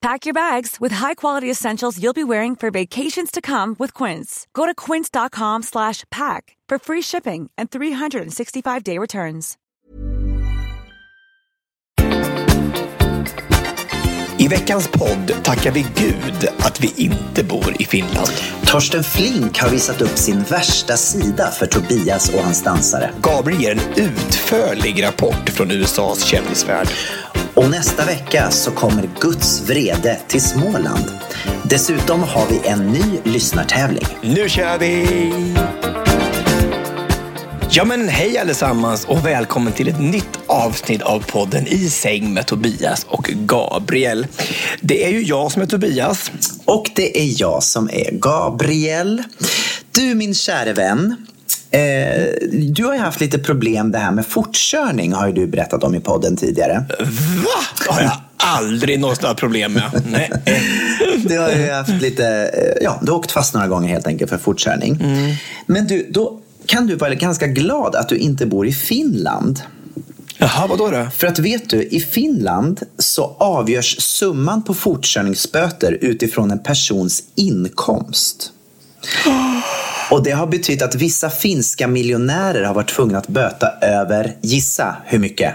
Pack your bags with high-quality essentials you'll be wearing for vacations to come with Quince. Go to quince.com slash pack for free shipping and 365-day returns. I veckans podd tackar vi Gud att vi inte bor i Finland. Torsten Flink har visat upp sin värsta sida för Tobias och hans dansare. Gabriel ger en utförlig rapport från USAs kändisvärld. Och nästa vecka så kommer Guds vrede till Småland. Dessutom har vi en ny lyssnartävling. Nu kör vi! Ja men hej allesammans och välkommen till ett nytt avsnitt av podden I säng med Tobias och Gabriel. Det är ju jag som är Tobias. Och det är jag som är Gabriel. Du min käre vän. Eh, du har ju haft lite problem det här med fortkörning har ju du berättat om i podden tidigare. Va? Har jag aldrig haft problem med. Nej. Du har ju haft lite, eh, ja, du har åkt fast några gånger helt enkelt för fortkörning. Men du, då kan du vara ganska glad att du inte bor i Finland. Jaha, vadå då? För att vet du, i Finland så avgörs summan på fortkörningsböter utifrån en persons inkomst. Och det har betytt att vissa finska miljonärer har varit tvungna att böta över, gissa hur mycket?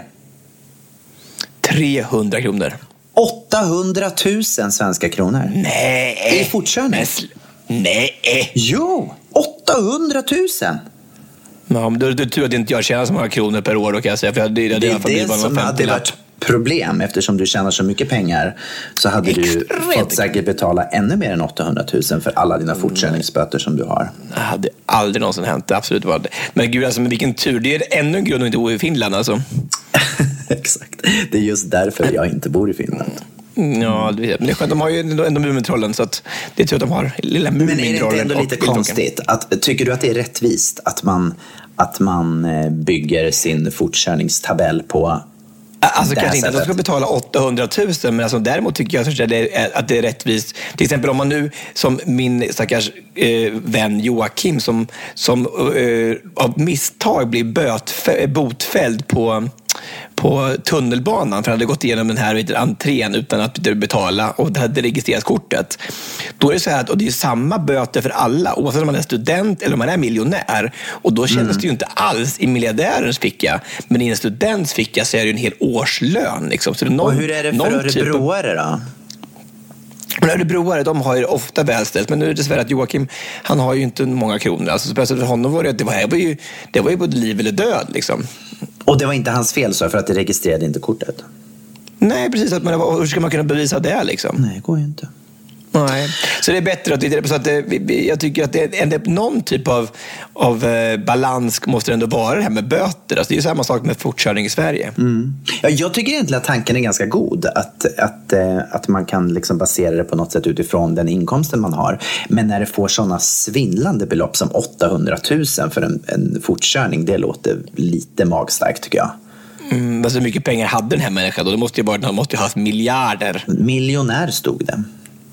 300 kronor. 800 000 svenska kronor. Nej. I fortkörning. Nej. Jo, 800 000! Ja, men då är det tur att inte jag tjänar så många kronor per år då kan jag säga. För jag, det, det, Det är det som hade 50 varit problem eftersom du tjänar så mycket pengar så hade du Extremt fått säkert betala ännu mer än 800 000 för alla dina fortkörningsböter som du har. Det hade aldrig någonsin hänt. Absolut var det. Men gud, alltså, men vilken tur. Det är ännu en grund att inte bo i Finland alltså. Exakt. Det är just därför jag inte bor i Finland. Mm, Ja, det vet. men det är skönt. De har ju ändå, Mumintrollen så att det är tur att de har lilla Men är det inte Mumintrollen ändå lite konstigt? Att, tycker du att det är rättvist att man, att man eh, bygger sin fortkörningstabell på Alltså kanske inte att de ska betala 800 000, men alltså, däremot tycker jag att det är, att det är rättvist. Till exempel om man nu, som min stackars eh, vän Joakim, som, som eh, av misstag blir botfälld på på tunnelbanan för han hade gått igenom den här entrén utan att betala och det hade registrerat kortet. Då är det så här att och det är samma böter för alla oavsett om man är student eller om man är miljonär. Och då kändes Mm. det ju inte alls i miljardärens ficka. Men i en students ficka så är det ju en hel årslön. Liksom. Så någon, Och hur är det för typ av- örebroare då? Men örebroare, de har ju ofta välställt. Men nu är det dessvärre att Joakim, han har ju inte många kronor. Alltså, så för honom var det, det var, det var ju, det var ju både liv eller död. Liksom. Och det var inte hans fel så för att det registrerade inte kortet? Nej, precis. Att man, hur ska man kunna bevisa det? Liksom? Nej, det går ju inte. Nej. Så det är bättre att det så att det, vi- vi- jag tycker att det är någon typ av, av eh, balans måste det ändå vara det här med böter. Alltså det är ju samma sak med fortkörning i Sverige. Ja, jag tycker egentligen att tanken är ganska god. Att, att, eh, att man kan liksom basera det på något sätt utifrån den inkomsten man har. Men när det får sådana svindlande belopp som 800 000 för en, en fortkörning, det låter lite magstarkt tycker jag. Mm, alltså hur mycket pengar hade den här människan då? Det måste ju, vara, han måste ju ha haft miljarder. Miljonär stod det.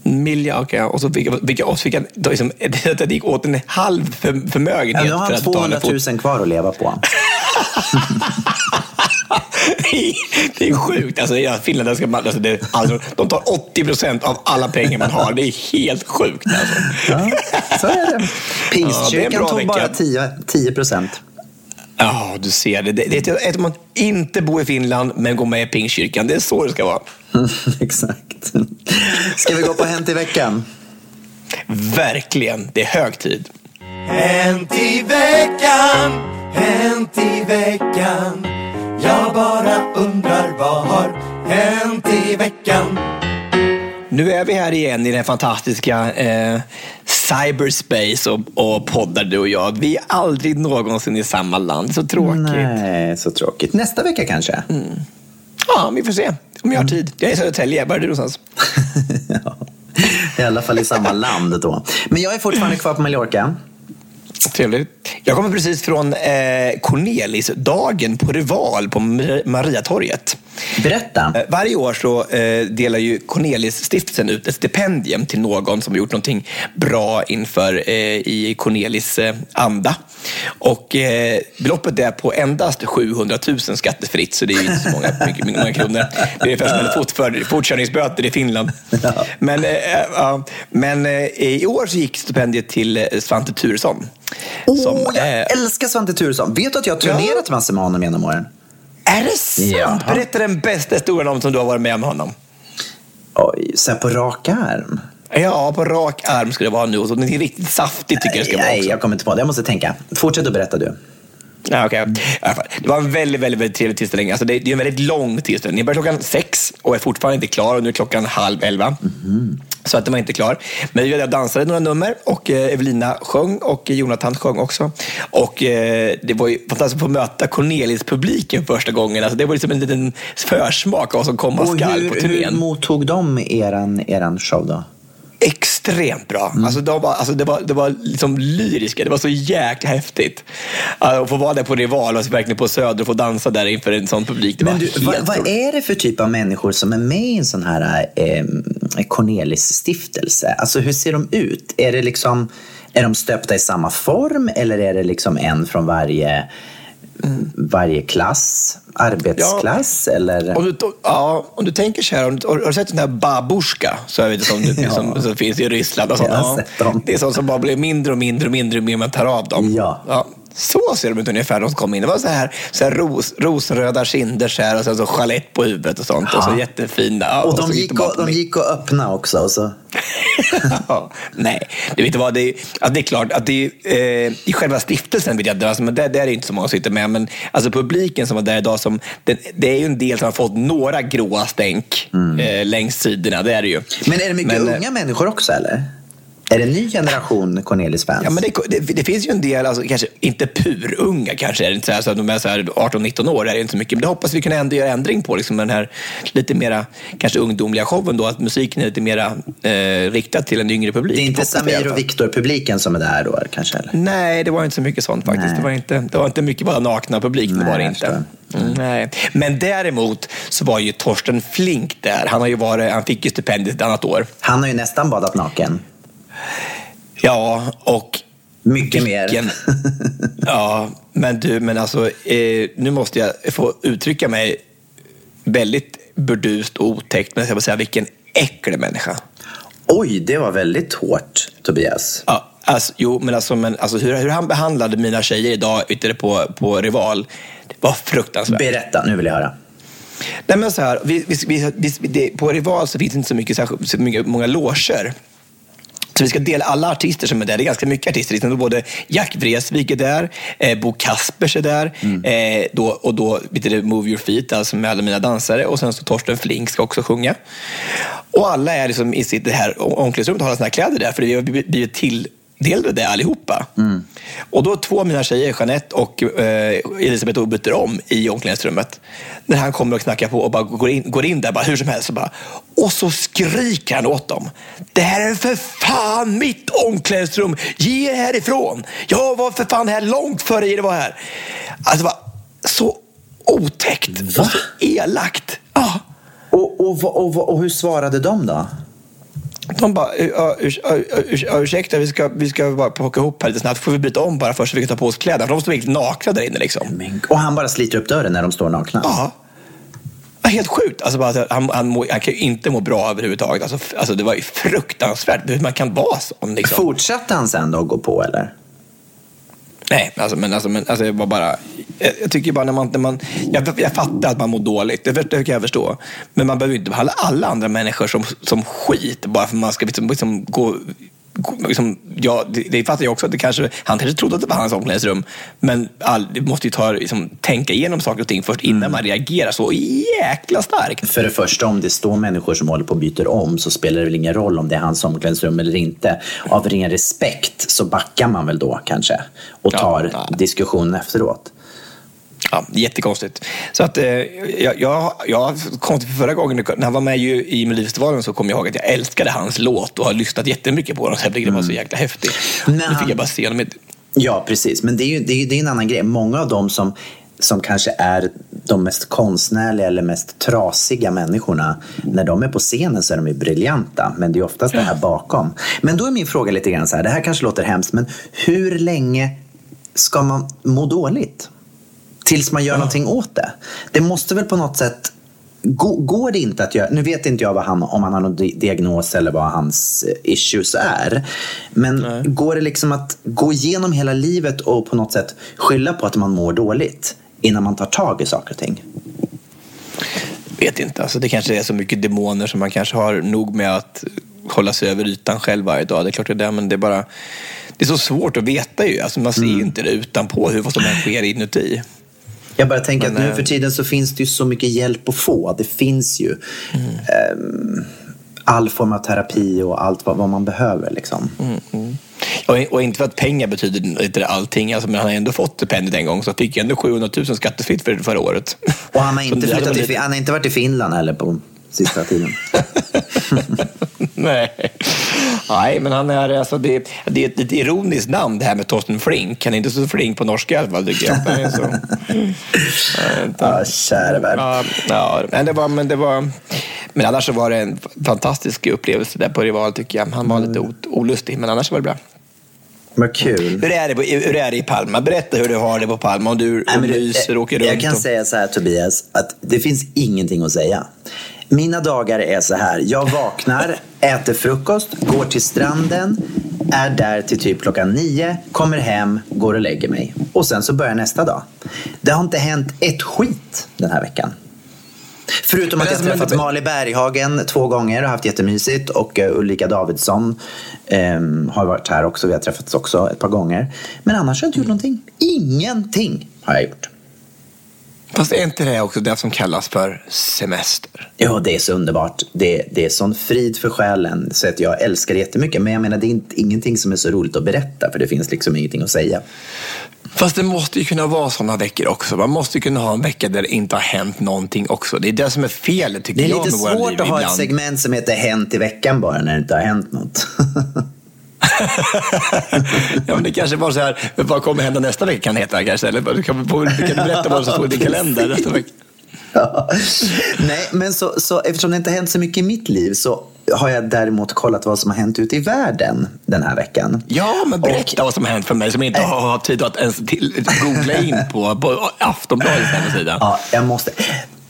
Miljarder, okej. Och så fick, fick, och så fick han, då liksom, det gick åt en halv för, Ja, förmögenhet nu har han att betala 200 fot. 000 kvar att leva på. det är sjukt. Alltså, ja, finländare man, alltså, det alltså, de tar 80 procent av alla pengar man har. Det är helt sjukt. Alltså. Ja, så är det. Ja, Pingstkyrkan bra tog bara 10, 10 procent. Ja, du ser det. Det, det är ett, att man inte bor i Finland, men går med i Pingstkyrkan. Det är så det ska vara. Exakt. Ska vi gå på Hänt i veckan? Verkligen. Det är hög tid. Hänt i veckan, hänt i veckan? Jag bara undrar vad har hänt i veckan? Nu är vi här igen i den fantastiska eh, cyberspace och, och poddar du och jag. Vi är aldrig någonsin i samma land. Så tråkigt. Nej, så tråkigt. Nästa vecka kanske? Mm. Ja, vi får se om jag har tid. Jag är i Södertälje. Var är du någonstans? ja. I alla fall i samma land då. Men jag är fortfarande kvar på Mallorca. Trevligt. Jag kommer precis från eh, Cornelisdagen på Rival på Mariatorget. Berätta. Eh, varje år så eh, delar ju Cornelis-stiftelsen ut ett stipendium till någon som har gjort någonting bra inför eh, i Cornelis eh, anda. Och eh, beloppet är på endast 700 000 skattefritt, så det är inte så många, mycket, många kronor. Det är ungefär som en fortkörningsböter i Finland. Ja. Men, eh, men i år så gick stipendiet till Svante Thuresson. Oh, jag älskar Svante Thuresson. Vet du att jag har turnerat ja. massor med honom genom åren? Är det sant? Ja. Berätta den bästa historien om som du har varit med om honom. Oj, så här på rak arm? Ja, på rak arm ska det vara nu. Och så någonting riktigt saftigt tycker jag ska vara Nej, jag kommer inte på det. Jag måste tänka. Fortsätt att berätta du. Ja, okay. Det var en väldigt, väldigt, väldigt trevlig tillställning. Alltså det, är en väldigt lång tillställning. Ni börjar klockan sex och är fortfarande inte klar och nu är klockan halv elva. Mm. Så att den var inte klar. Men jag dansade några nummer och eh, Evelina sjöng och Jonathan sjöng också. Och eh, det var ju fantastiskt att få möta Cornelis-publiken första gången. Alltså det var liksom en liten försmak av vad som komma skall på turnén. Hur mottog de eran, eran show då? extremt bra. Mm. Alltså, de alltså, det var, det var liksom lyriska, det var så jäkla häftigt. Att få vara där på Rival, alltså, verkligen på Söder och få dansa där inför en sån publik. Det Men du, vad, vad, är det för typ av människor som är med i en sån här eh, Cornelis-stiftelse? Alltså hur ser de ut? Är det liksom, är de stöpta i samma form eller är det liksom en från varje varje klass, arbetsklass ja, eller? Om du, ja, om du tänker så här, om du, har du sett den här babushka så vet, som, ja. som, som, finns i Ryssland? Och sånt, ja, det är sånt som bara blir mindre och mindre och mindre ju mer man tar av dem. Ja. Ja. Så ser de ut ungefär de kom in. Det var så här, så här ros, rosenröda kinder så här, och sen så chalett på huvudet och sånt. Ja. Och så jättefina. Och, de, och gick, och, de gick och öppnade också. Och så. Nej, du vet vad, det är, alltså det är klart att det eh, i själva stiftelsen vet jag alltså, men där, där är det inte så många som sitter med. Men alltså publiken som var där idag, som, det, det är ju en del som har fått några gråa stänk mm. eh, längs sidorna. Det är det ju. Men är det mycket men, unga eh, människor också eller? Är det en ny generation Cornelis-fans? Ja, men det, det, det, finns ju en del, alltså, kanske inte purunga kanske, är det inte så, här, så att de är 18-19 år, är det inte så mycket. Men det hoppas vi kunna ändå göra ändring på, liksom, den här lite mera kanske ungdomliga showen då, att musiken är lite mera eh, riktad till en yngre publik. Det är inte Samir och Viktor-publiken som är där då kanske? Eller? Nej, det var inte så mycket sånt faktiskt. Det var, inte, det var inte mycket bara nakna publik, det var det inte. Mm. Nej. Men däremot så var ju Torsten Flink där. Han, har ju varit, han fick ju stipendiet ett annat år. Han har ju nästan badat naken. Ja, och mycket vilken, mer. ja, men du, men alltså, eh, nu måste jag få uttrycka mig väldigt burdust och otäckt, men jag ska säga vilken äcklig människa. Oj, det var väldigt hårt, Tobias. Ja, alltså, jo, men alltså, men, alltså hur, hur han behandlade mina tjejer idag ute på, på Rival, det var fruktansvärt. Berätta, nu vill jag höra. Nej, men så här, vi, vi, vi, det, på Rival så finns det inte så mycket, så mycket många loger. Så vi ska dela alla artister som är där. Det är ganska mycket artister. Liksom både Jack Vreeswijk är där, eh, Bo Kaspers är där mm. eh, då, och då det Move Your Feet, alltså med alla mina dansare. Och sen så Torsten Flink ska också sjunga. Och alla är liksom i sitt det här omklädningsrummet och har här kläder där, för vi har blivit till delade det allihopa. Mm. Och då två av mina tjejer, Jeanette och eh, Elisabeth, byter om i omklädningsrummet. När han kommer och knackar på och bara går in, går in där bara, hur som helst. Och, bara, och så skriker han åt dem. Det här är för fan mitt omklädningsrum. Ge er härifrån. Jag var för fan här långt före er var här. Alltså var så otäckt Va? och så elakt. Ja. Och, och, och, och, hur svarade de då? De bara, ursäkta, vi ska, vi ska bara plocka ihop här lite snabbt. Får vi byta om bara först så vi kan ta på oss kläderna? För de står helt nakna där inne liksom. och han bara sliter upp dörren när de står nakna? Ja. Helt sjukt. Alltså bara, han, han, må, han kan ju inte må bra överhuvudtaget. Alltså, alltså det var ju fruktansvärt hur man kan vara sån. Liksom. Fortsatte han sen då att gå på eller? Nej, alltså, men, alltså, men alltså, jag var bara... Jag, jag, tycker bara när man... När man jag, jag fattar att man mår dåligt, det, det kan jag förstå. Men man behöver inte behandla alla andra människor som, som skit bara för att man ska liksom, liksom gå liksom, ja, det, det fattar jag också. Att det kanske, han kanske trodde att det var hans omklädningsrum. Men all, det måste ju ta, liksom, tänka igenom saker och ting först innan Mm. man reagerar så jäkla starkt. För det första, om det står människor som håller på och byter om så spelar det väl ingen roll om det är hans omklädningsrum eller inte. Av ren respekt så backar man väl då kanske och tar ja. diskussionen efteråt. Ja, jättekonstigt. Så att, eh, jag, jag, jag, konstigt för förra gången, när han var med ju i Melodifestivalen så kom jag ihåg att jag älskade hans låt och har lyssnat jättemycket på den. Så jag tyckte det var så jäkla häftig. Nej, Nu fick jag bara se honom. Ja, precis. Men det är ju det är, det är en annan grej. Många av dem som, som kanske är de mest konstnärliga eller mest trasiga människorna, när de är på scenen så är de ju briljanta. Men det är oftast det här bakom. Men då är min fråga lite grann så här, det här kanske låter hemskt, men hur länge ska man må dåligt? Tills man gör någonting åt det. Det måste väl på något sätt Gå- Går det inte att göra, nu vet inte jag vad han, om han har någon di- diagnos eller vad hans eh, issues är. Men går det liksom att gå igenom hela livet och på något sätt skylla på att man mår dåligt innan man tar tag i saker och ting? Vet inte. Alltså, det kanske är så mycket demoner som man kanske har nog med att hålla sig över ytan själv varje dag. Det är klart det är det, men det är bara... Det är så svårt att veta ju. Alltså, man ser Mm. inte det utanpå, hur, vad som än sker inuti. Jag bara tänker Men, att nu eh, för tiden så finns det ju så mycket hjälp att få. Det finns ju ehm, all form av terapi och allt vad, vad man behöver. Liksom. Och, och inte för att pengar betyder inte allting. Alltså, men han har ändå fått stipendiet en gång, så fick jag ändå 700 000 skattefritt för förra året. Och han har, inte flyttat till, han har inte varit i Finland heller på sista tiden. Nej. Nej, men han är, alltså, det, det är ett lite ironiskt namn det här med Torsten Flink. Han är inte så flink på norska i alla fall tycker jag. Så... Ja, käre värld. Ja, ja men, det var, men det var... Men annars så var det en fantastisk upplevelse där på Rival tycker jag. Han var lite o- olustig, men annars var det bra. Vad kul. Hur är det, på, hur är det i Palma? Berätta hur du har det på Palma. Om du Nej, och åker jag runt. kan och... säga så här Tobias, att det finns ingenting att säga. Mina dagar är så här. Jag vaknar, äter frukost, går till stranden, är där till typ klockan nio, kommer hem, går och lägger mig. Och sen så börjar nästa dag. Det har inte hänt ett skit den här veckan. Förutom att jag alltså, men- träffat Mali Berghagen två gånger och haft jättemysigt och eh, Ulrika Davidsson ehm, har varit här också. Vi har träffats också ett par gånger. Men annars har jag inte gjort någonting. Ingenting har jag gjort. Fast är inte det också det som kallas för semester? Ja, det är så underbart. Det, det är sån frid för själen så att jag älskar det jättemycket. Men jag menar, det är inte, ingenting som är så roligt att berätta för det finns liksom ingenting att säga. Fast det måste ju kunna vara sådana veckor också. Man måste ju kunna ha en vecka där det inte har hänt någonting också. Det är det som är felet tycker Det är jag lite med våra svårt liv att ha ett ibland. segment som heter Hänt i veckan bara när det inte har hänt något. ja, men det kanske var så här, vad kommer hända nästa vecka kan heta kanske? Eller du kan, kan du berätta vad som står i din kalender nästa vecka? Ja. Nej, men så, så, eftersom det inte hänt så mycket i mitt liv så har jag däremot kollat vad som har hänt ute i världen den här veckan. Ja, men berätta vad som har hänt för mig som inte har tid att ens till, googla in på, på Aftonbladets hemsida. Ja, jag måste,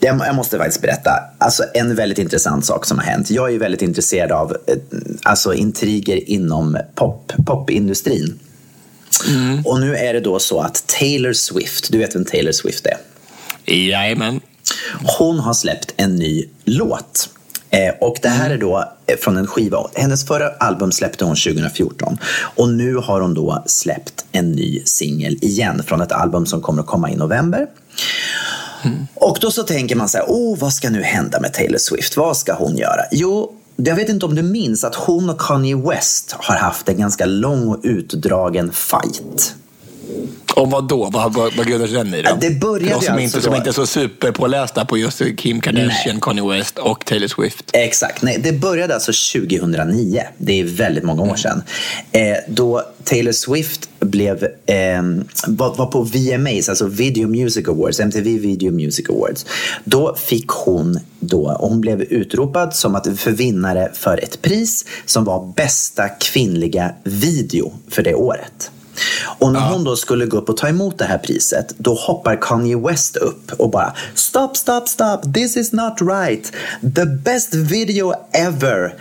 jag, måste faktiskt berätta. Alltså, en väldigt intressant sak som har hänt. Jag är väldigt intresserad av eh, alltså, intriger inom pop, popindustrin. Och nu är det då så att Taylor Swift, du vet vem Taylor Swift är? Jajamän. Hon har släppt en ny låt. Eh, och det här är då eh, från en skiva. Hennes förra album släppte hon 2014. Och nu har hon då släppt en ny singel igen från ett album som kommer att komma i november. Och då så tänker man så här, oh, vad ska nu hända med Taylor Swift? Vad ska hon göra? Jo, jag vet inte om du minns att hon och Kanye West har haft en ganska lång och utdragen fight. Och vad då? Vad, vad, vad grundar sig den i då? Det började oss som, alltså inte, som då- inte är så superpålästa på just Kim Kardashian, Kanye West och Taylor Swift. Exakt. Nej, det började alltså 2009. Det är väldigt många år sedan. Eh, då Taylor Swift blev, eh, var, var på VMAs, alltså Video Music Awards, MTV Video Music Awards. Då fick hon då, hon blev utropad som att för vinnare för ett pris som var bästa kvinnliga video för det året. Och när hon då skulle gå upp och ta emot det här priset, då hoppar Kanye West upp och bara Stop, stop, stop, this is not right. The best video ever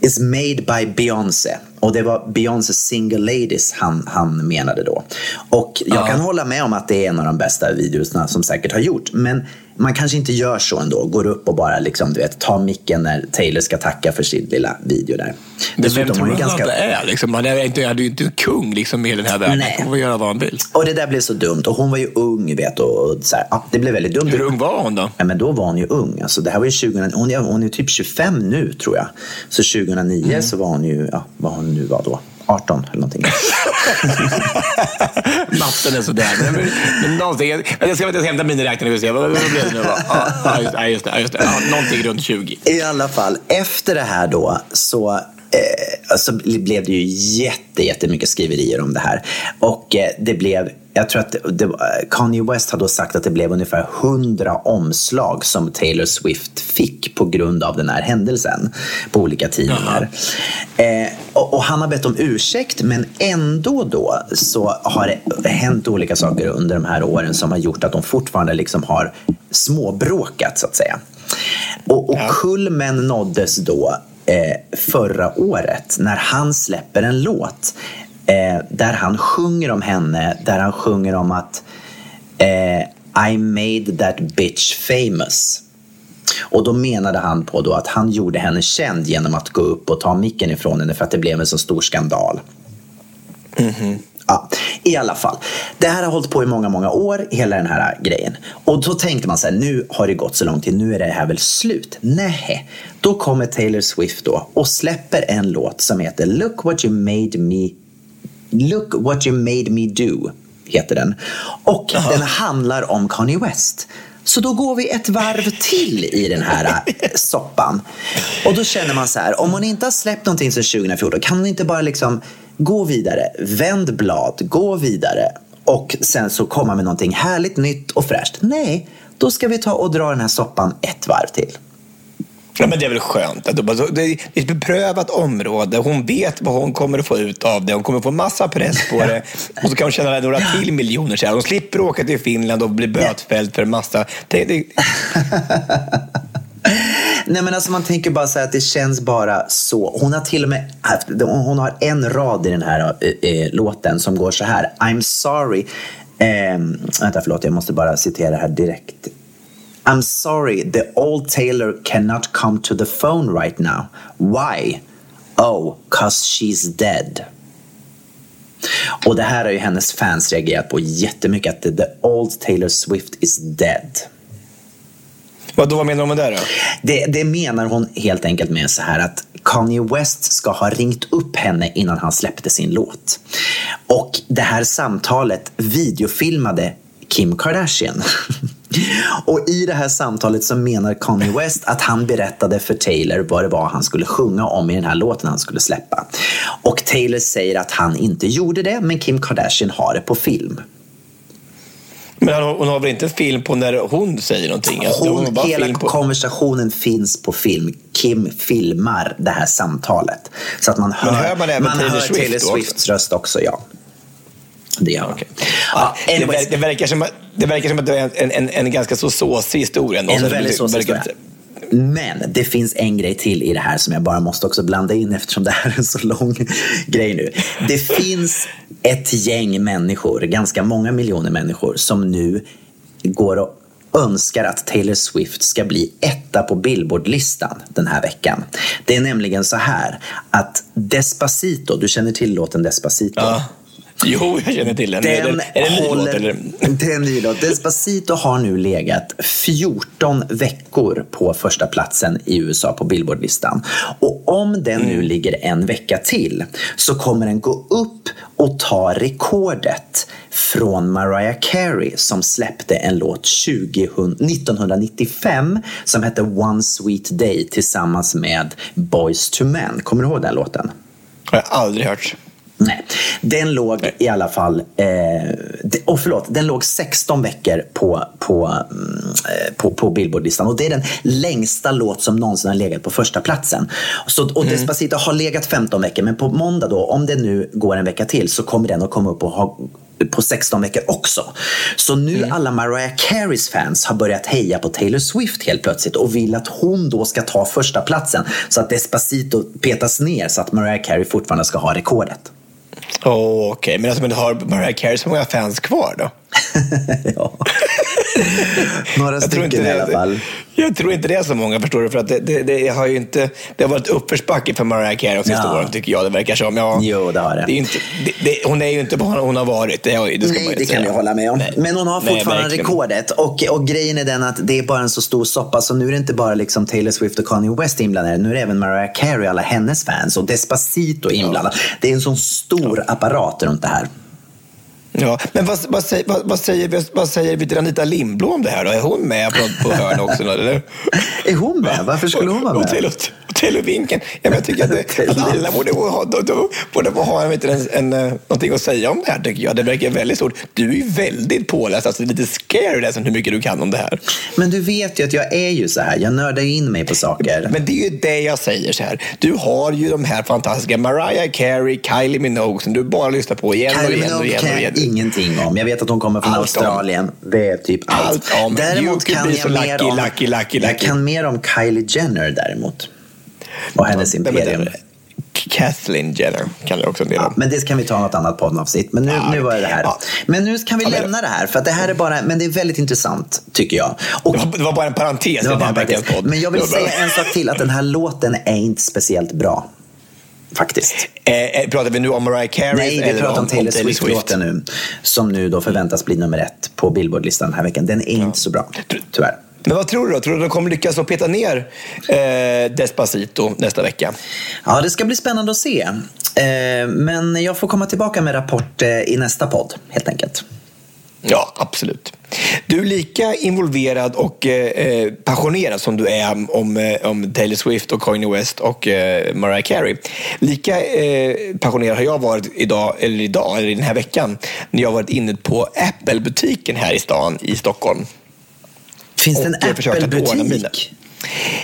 is made by Beyoncé. Och det var Beyoncé Single Ladies han, han menade då. Och jag kan hålla med om att det är en av de bästa videorna som säkert har gjort. Men man kanske inte gör så ändå. Går upp och bara liksom, du vet, tar micken när Taylor ska tacka för sin lilla video där. Men vem tror du ganska... att det är? Liksom? Han är inte, är ju inte kung liksom, i den här världen. Nej. Han får göra vad han vill. Och det där blev så dumt. Och hon var ju ung, vet och, och så här, ja, det blev väldigt dumt. Hur ung var hon då? Ja, men då var hon ju ung. Alltså, det här var ju 2000, hon, är, hon är typ 25 nu, tror jag. Så 2009 mm. så var hon ju, ja, vad hon nu var då. 18 eller någonting. Matten är sådär. Men, men någonting, jag ska, jag ska hämta miniräknaren och se. Vad, vad blev det nu? Ja, just, just, just, ja, någonting runt 20. I alla fall, efter det här då så eh, så blev det ju jätte, jättemycket skriverier om det här. Och eh, det blev jag tror att det, Kanye West har då sagt att det blev ungefär 100 omslag som Taylor Swift fick på grund av den här händelsen på olika tidningar. Eh, och, och, han har bett om ursäkt men ändå då så har det hänt olika saker under de här åren som har gjort att de fortfarande liksom har småbråkat så att säga. Och, och kulmen nåddes då eh, förra året när han släpper en låt eh, där han sjunger om henne, där han sjunger om att eh, I made that bitch famous. Och då menade han på då att han gjorde henne känd genom att gå upp och ta micken ifrån henne för att det blev en så stor skandal. Mm -hmm. Ja, I alla fall, det här har hållit på i många, många år, hela den här grejen. Och då tänkte man så här, nu har det gått så lång tid, nu är det här väl slut? Nej, då kommer Taylor Swift då och släpper en låt som heter Look what you made me Look what you made me do, heter den. Och Aha. den handlar om Kanye West. Så då går vi ett varv till i den här äh, soppan. Och då känner man så här, om hon inte har släppt någonting sedan 2014, kan hon inte bara liksom gå vidare, vänd blad, gå vidare och sen så komma med någonting härligt nytt och fräscht? Nej, då ska vi ta och dra den här soppan ett varv till. Ja, men det är väl skönt. Att det är ett beprövat område. Hon vet vad hon kommer att få ut av det. Hon kommer att få massa press på det. Och så kan hon tjäna några till miljoner. Hon slipper åka till Finland och bli bötfälld för massa... Det, det... Nej men alltså man tänker bara så att det känns bara så. Hon har till och med haft, hon har en rad i den här äh, låten som går så här. I'm sorry. Eh, vänta förlåt, jag måste bara citera här direkt. I'm sorry, the old Taylor cannot come to the phone right now. Why? Oh, cause she's dead. Och det här har ju hennes fans reagerat på jättemycket, att the old Taylor Swift is dead. Vad, vad menar hon med det då? Det, det menar hon helt enkelt med så här att Kanye West ska ha ringt upp henne innan han släppte sin låt. Och det här samtalet videofilmade Kim Kardashian. Och i det här samtalet så menar Kanye West att han berättade för Taylor vad det var han skulle sjunga om i den här låten han skulle släppa. Och Taylor säger att han inte gjorde det, men Kim Kardashian har det på film. Men hon har väl inte film på när hon säger någonting? Hon, hon hela på... konversationen finns på film. Kim filmar det här samtalet. Så att man hör, hör man även man Taylor, hör Swift, Taylor Swifts röst också, ja. Det gör okay. ja, det, det, verkar som, det verkar som att det är en, en, en ganska så såsig historia. En väldigt såsig historia. Men det finns en grej till i det här som jag bara måste också blanda in eftersom det här är en så lång grej nu. Det finns ett gäng människor, ganska många miljoner människor, som nu går och önskar att Taylor Swift ska bli etta på Billboardlistan den här veckan. Det är nämligen så här att Despacito, du känner till låten Despacito? Ja. Jo, jag känner till den. den är det, är det låt? Eller? Det är en ny låt. Despacito har nu legat 14 veckor på första platsen i USA på Billboardlistan. Och om den nu mm. ligger en vecka till så kommer den gå upp och ta rekordet från Mariah Carey som släppte en låt 20, 1995 som hette One Sweet Day tillsammans med Boys to Men. Kommer du ihåg den låten? Jag har aldrig hört. Nej, den låg Nej. i alla fall, eh, oh, förlåt, den låg 16 veckor på, på, mm, eh, på, på Billboardlistan och det är den längsta låt som någonsin har legat på första platsen. Så, och mm. Despacito har legat 15 veckor men på måndag då, om det nu går en vecka till så kommer den att komma upp och ha på 16 veckor också. Så nu Mm. alla Mariah Careys fans har börjat heja på Taylor Swift helt plötsligt och vill att hon då ska ta första platsen så att Despacito petas ner så att Mariah Carey fortfarande ska ha rekordet. Åh, Okej, men alltså, men har Mariah Carey så många fans kvar då? ja. Några Jag tror, inte stycken i alla det, fall. jag tror inte det är så många, förstår du. För att det, det, det, har ju inte, det har varit uppförsbacke för Mariah Carey de sista Ja. åren, tycker jag. Det verkar som. Ja, Jo, det har det. är ju inte, det, det. Hon är ju inte vad hon har varit. Det, har- det ska Nej, det säga. kan jag hålla med om. Nej. Men hon har Nej, fortfarande verkligen. rekordet. Och, och grejen är den att det är bara en så stor soppa så nu är det inte bara liksom Taylor Swift och Kanye West inblandade. Nu är det även Mariah Carey och alla hennes fans och Despacito inblandad. Det är en sån stor apparat runt det här. Ja, men vad, vad, säger, vad, vad säger, vad säger vi till Anita Lindblom om det här då? Är hon med på, på hörn också? Eller? Är hon med? Varför skulle hon vara Och med? Taylor, Taylor Vinken. Ja, men jag tycker att, det, att alla borde ha, då, då, borde ha du, en, en, eh, någonting att säga om det här, tycker jag. Det verkar väldigt stort. Du är ju väldigt påläst, alltså lite scary nästan hur mycket du kan om det här. Men du vet ju att jag är ju så här. Jag nördar ju in mig på saker. Men det är ju det jag säger så här. Du har ju de här fantastiska Mariah Carey, Kylie Minogue som du bara lyssnar på igen och Kylie igen och igen. Och igen. Ingenting om. Jag vet att hon kommer från Allt om. Australien. Det är typ allt. Allt om. Däremot kan jag so mer lucky, om... lucky, lucky, Jag lucky. kan mer om Kylie Jenner däremot. Och hennes det? imperium. Kathleen Jenner kan jag också en del Ja, om. men det kan vi ta något annat poddavsnitt. Men nu, Ja, nu var det det här. ja. Men nu kan vi Ja, lämna det här. För att det här är bara, men det är väldigt intressant tycker jag. Och, Det var, det var bara en parentes det var bara en parentes. Men jag vill var bara- säga en sak till. Att den här låten är inte speciellt bra. Faktiskt. Eh, eh, pratar vi nu om Mariah Carey? Nej, vi pratar om Taylor Swift-låten nu. Som nu då förväntas bli nummer ett på Billboard-listan den här veckan. Den är inte så bra, tyvärr. Men vad tror du då? Tror du att de kommer lyckas att peta ner eh, Despacito nästa vecka? Ja, det ska bli spännande att se. Eh, men jag får komma tillbaka med rapport eh, i nästa podd, helt enkelt. Ja, absolut. Du är lika involverad och eh, passionerad som du är om, eh, om Taylor Swift och Kanye West och eh, Mariah Carey. Lika eh, passionerad har jag varit idag, eller idag, eller den här veckan, när jag varit inne på Apple-butiken här i stan i Stockholm. Finns det en mina- Apple-butik?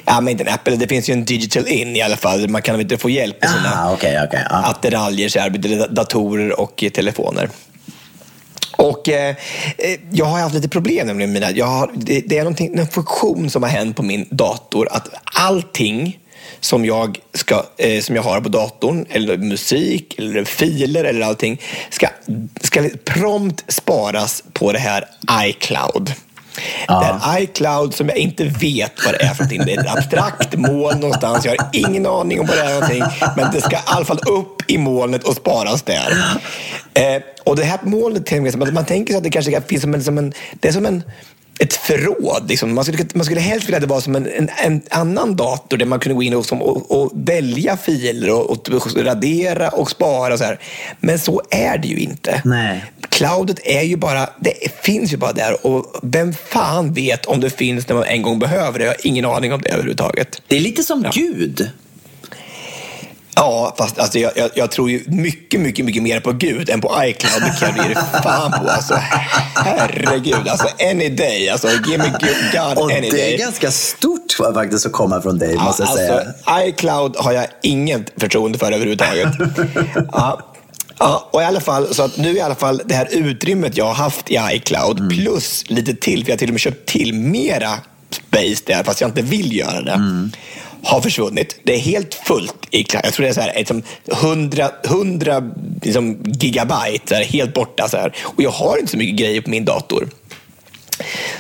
Ja, men inte en Apple, det finns ju en Digital In i alla fall. Man kan väl inte få hjälp med sina Ah, okej, okej. ja. attiraljer, så här, med datorer och eh, telefoner. Och eh, eh, jag har haft lite problem nämligen med mina. Jag har, det, det är någonting, en funktion som har hänt på min dator att allting som jag, ska, eh, som jag har på datorn, eller musik, eller filer eller allting, ska, ska prompt sparas på det här iCloud. Det är iCloud som jag inte vet vad det är för någonting. Det är ett abstrakt moln någonstans. Jag har ingen aning om vad det är någonting. Men det ska i alla fall upp i molnet och sparas där. Eh, och det här molnet, man tänker sig att det kanske finns som en, som en, det är som en ett förråd. Liksom. Man, skulle, man skulle helst vilja att det var som en, en, en annan dator där man kunde gå in och, som, och, och välja filer och, och radera och spara. Och så här. Men så är det ju inte. Nej. Cloudet är ju bara, det finns ju bara där och vem fan vet om det finns när man en gång behöver det? Jag har ingen aning om det överhuvudtaget. Det är lite som Gud. Ja, fast alltså, jag, jag, jag tror ju mycket, mycket, mycket mer på Gud än på iCloud. Det kan jag ge fan på. Alltså, herregud, alltså any day. Alltså, give me God Och any det day. är ganska stort faktiskt att komma från dig, måste jag Ja, säga. alltså, iCloud har jag inget förtroende för överhuvudtaget. ja. Ja, och i alla fall, så att nu i alla fall det här utrymmet jag har haft i iCloud Mm. plus lite till, för jag har till och med köpt till mera space där fast jag inte vill göra det. Mm. Har försvunnit. Det är helt fullt i. Jag tror det är så här, liksom 100, 100 liksom gigabyte, här, helt borta. Så här. Och jag har inte så mycket grejer på min dator.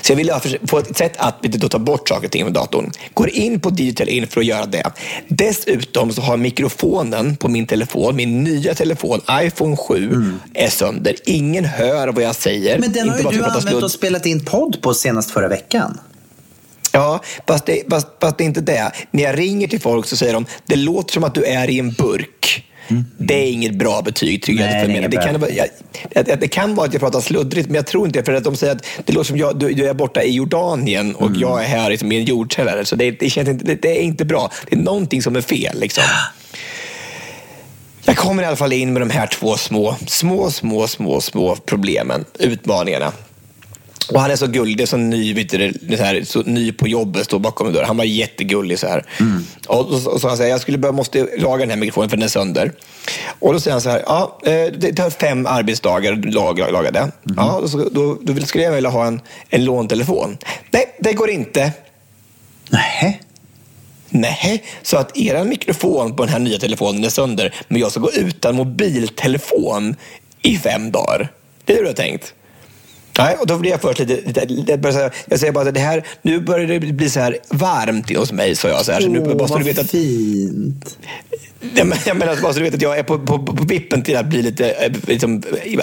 Så jag vill ha för- få ett sätt att då ta bort saker och ting från datorn. Går in på Digital In för att göra det. Dessutom så har mikrofonen på min telefon, min nya telefon, iPhone 7, är sönder. Ingen hör vad jag säger. Mm. Men den har ju du använt och spelat in podd på senast förra veckan. Ja, fast det, fast, fast det är inte det. När jag ringer till folk så säger de det låter som att du är i en burk. Det är inget bra betyg tycker Nej, jag. Det det, kan, vara- jag, det, det kan vara att jag pratar sluddrigt, men jag tror inte. För att de säger att det låter som jag, du, du är borta i Jordanien och jag är här liksom, i en jordkällare. Så det, det, känns inte, det, det är inte bra. Det är någonting som är fel. Liksom. Jag kommer i alla fall in med de här två små, små, små, små, små problemen, utmaningarna. Och han är så gullig, så ny, vet du, det så, här, så ny på jobbet, står bakom en dörr. Han var jättegullig så här. Och, och, och så han säger, jag skulle bara, måste laga den här mikrofonen för den är sönder. Och då säger han så här, ja, eh, det tar fem arbetsdagar att laga, laga det. Ja, och så, då, då skulle jag vilja ha en, en låntelefon. Nej, det går inte. Nej. Nej, så att er mikrofon på den här nya telefonen är sönder, men jag ska gå utan mobiltelefon i fem dagar. Det är det du har tänkt? Nej, och då blir jag först lite... lite, jag säger bara att det här, nu börjar det bli så här varmt hos mig, sa jag. Så här, så nu Åh, måste du veta att, fint. jag menar, jag menar, så du vet att jag är på, på, på vippen till att bli lite eh, liksom,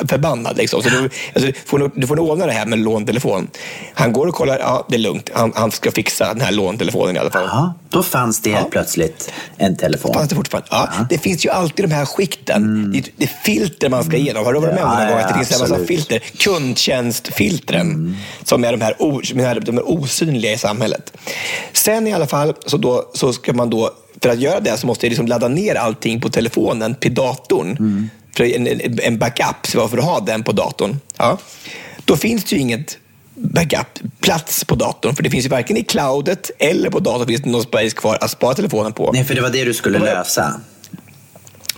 förbannad. Liksom. Så du, alltså, får nog, du får nog ordna det här med låntelefon. Han går och kollar, ja det är lugnt. Han, han ska fixa den här låntelefonen i alla fall. Ja, då fanns det helt Ja. plötsligt en telefon. Fanns det fortfarande? Ja, Det finns ju alltid de här skikten. Det, det är filter man ska igenom. Har du varit med om Mm. Ja, någon gång att det finns en massa absolut. Filter? Kundtjänstfiltren. Som är de här, o, de här osynliga i samhället. Sen i alla fall så, då, så ska man då, för att göra det så måste jag liksom ladda ner allting på telefonen till datorn. Mm. För en, en, backup, så för att ha den på datorn. Ja. Då finns det ju inget backup-plats på datorn. För det finns ju varken i cloudet eller på datorn finns det någon space kvar att spara telefonen på. Nej, för det var det du skulle Det var- lösa.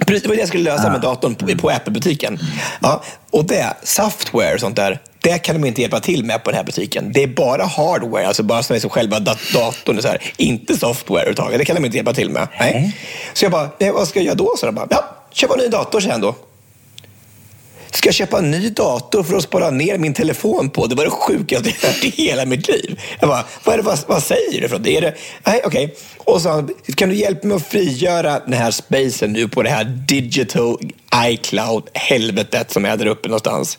Precis, det var det jag skulle lösa med datorn på, på Apple-butiken. Ja, och det, software och sånt där, det kan de inte hjälpa till med på den här butiken. Det är bara hardware, alltså bara som är som själva dat- datorn, och så här. inte software överhuvudtaget. Det kan de inte hjälpa till med. Nej. Så jag bara, nej, vad ska jag göra då? Så de bara, ja, köpa en ny dator sen då. Ska jag köpa en ny dator för att spara ner min telefon på? Det var det sjukaste jag hört i hela mitt liv. Jag bara, vad, är det, vad, vad säger du? För något? är det, nej, okej. Och så kan du hjälpa mig att frigöra den här spacen nu på det här digital iCloud-helvetet som är där uppe någonstans?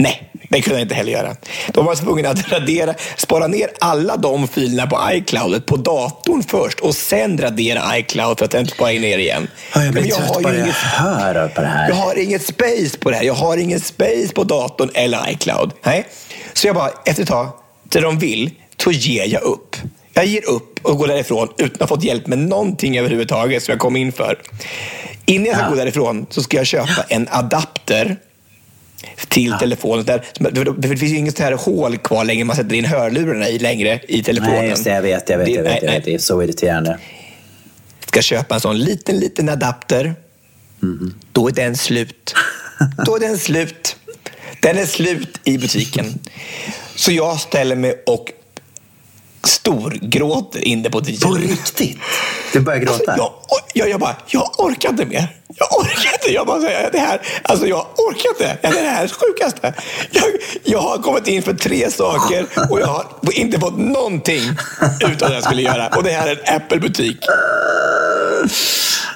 Nej, det kunde jag inte heller göra. De var tvungna att radera, spara ner alla de filerna på iCloud på datorn först och sen radera iCloud för att sen spara ner igen. Ja, jag blir Men trött har bara jag inget- hör på det här. jag har inget space på det här. Jag har ingen space på datorn eller iCloud. Nej. Så jag bara, efter ett tag, det de vill, så ger jag upp. Jag ger upp och går därifrån utan att ha fått hjälp med någonting överhuvudtaget som jag kom in för. Innan jag ska Ja. gå därifrån så ska jag köpa en adapter till telefonen. Där, det finns ju inget så här hål kvar längre man sätter in hörlurarna i längre i telefonen. Nej, just det. Jag vet, jag vet, Det- jag vet. nej, Jag vet. Det är så irriterande. ska köpa en sån liten, liten adapter, då är den slut. Då är den slut. Den är slut i butiken. Så jag ställer mig och storgråter inne på DJ. På riktigt? Du börjar gråta? Jag, jag, jag bara, jag orkar inte mer. Jag orkar inte. Jag bara säger det här. Alltså jag orkar inte. Det här är det sjukaste. Jag, jag har kommit in för tre saker och jag har inte fått någonting utan det jag skulle göra. Och det här är en Apple-butik.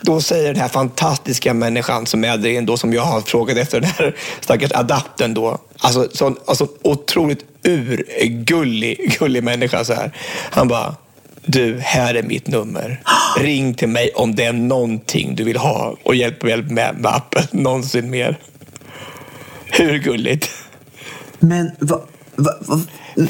Då säger den här fantastiska människan som är där då som jag har frågat efter den här stackars adaptern då. Alltså sån alltså, otroligt urgullig gullig människa så här. Han bara, du, här är mitt nummer. Ring till mig om det är någonting du vill ha och hjälp, hjälp med, med appen någonsin mer. Hur gulligt? Men vad... Va, va,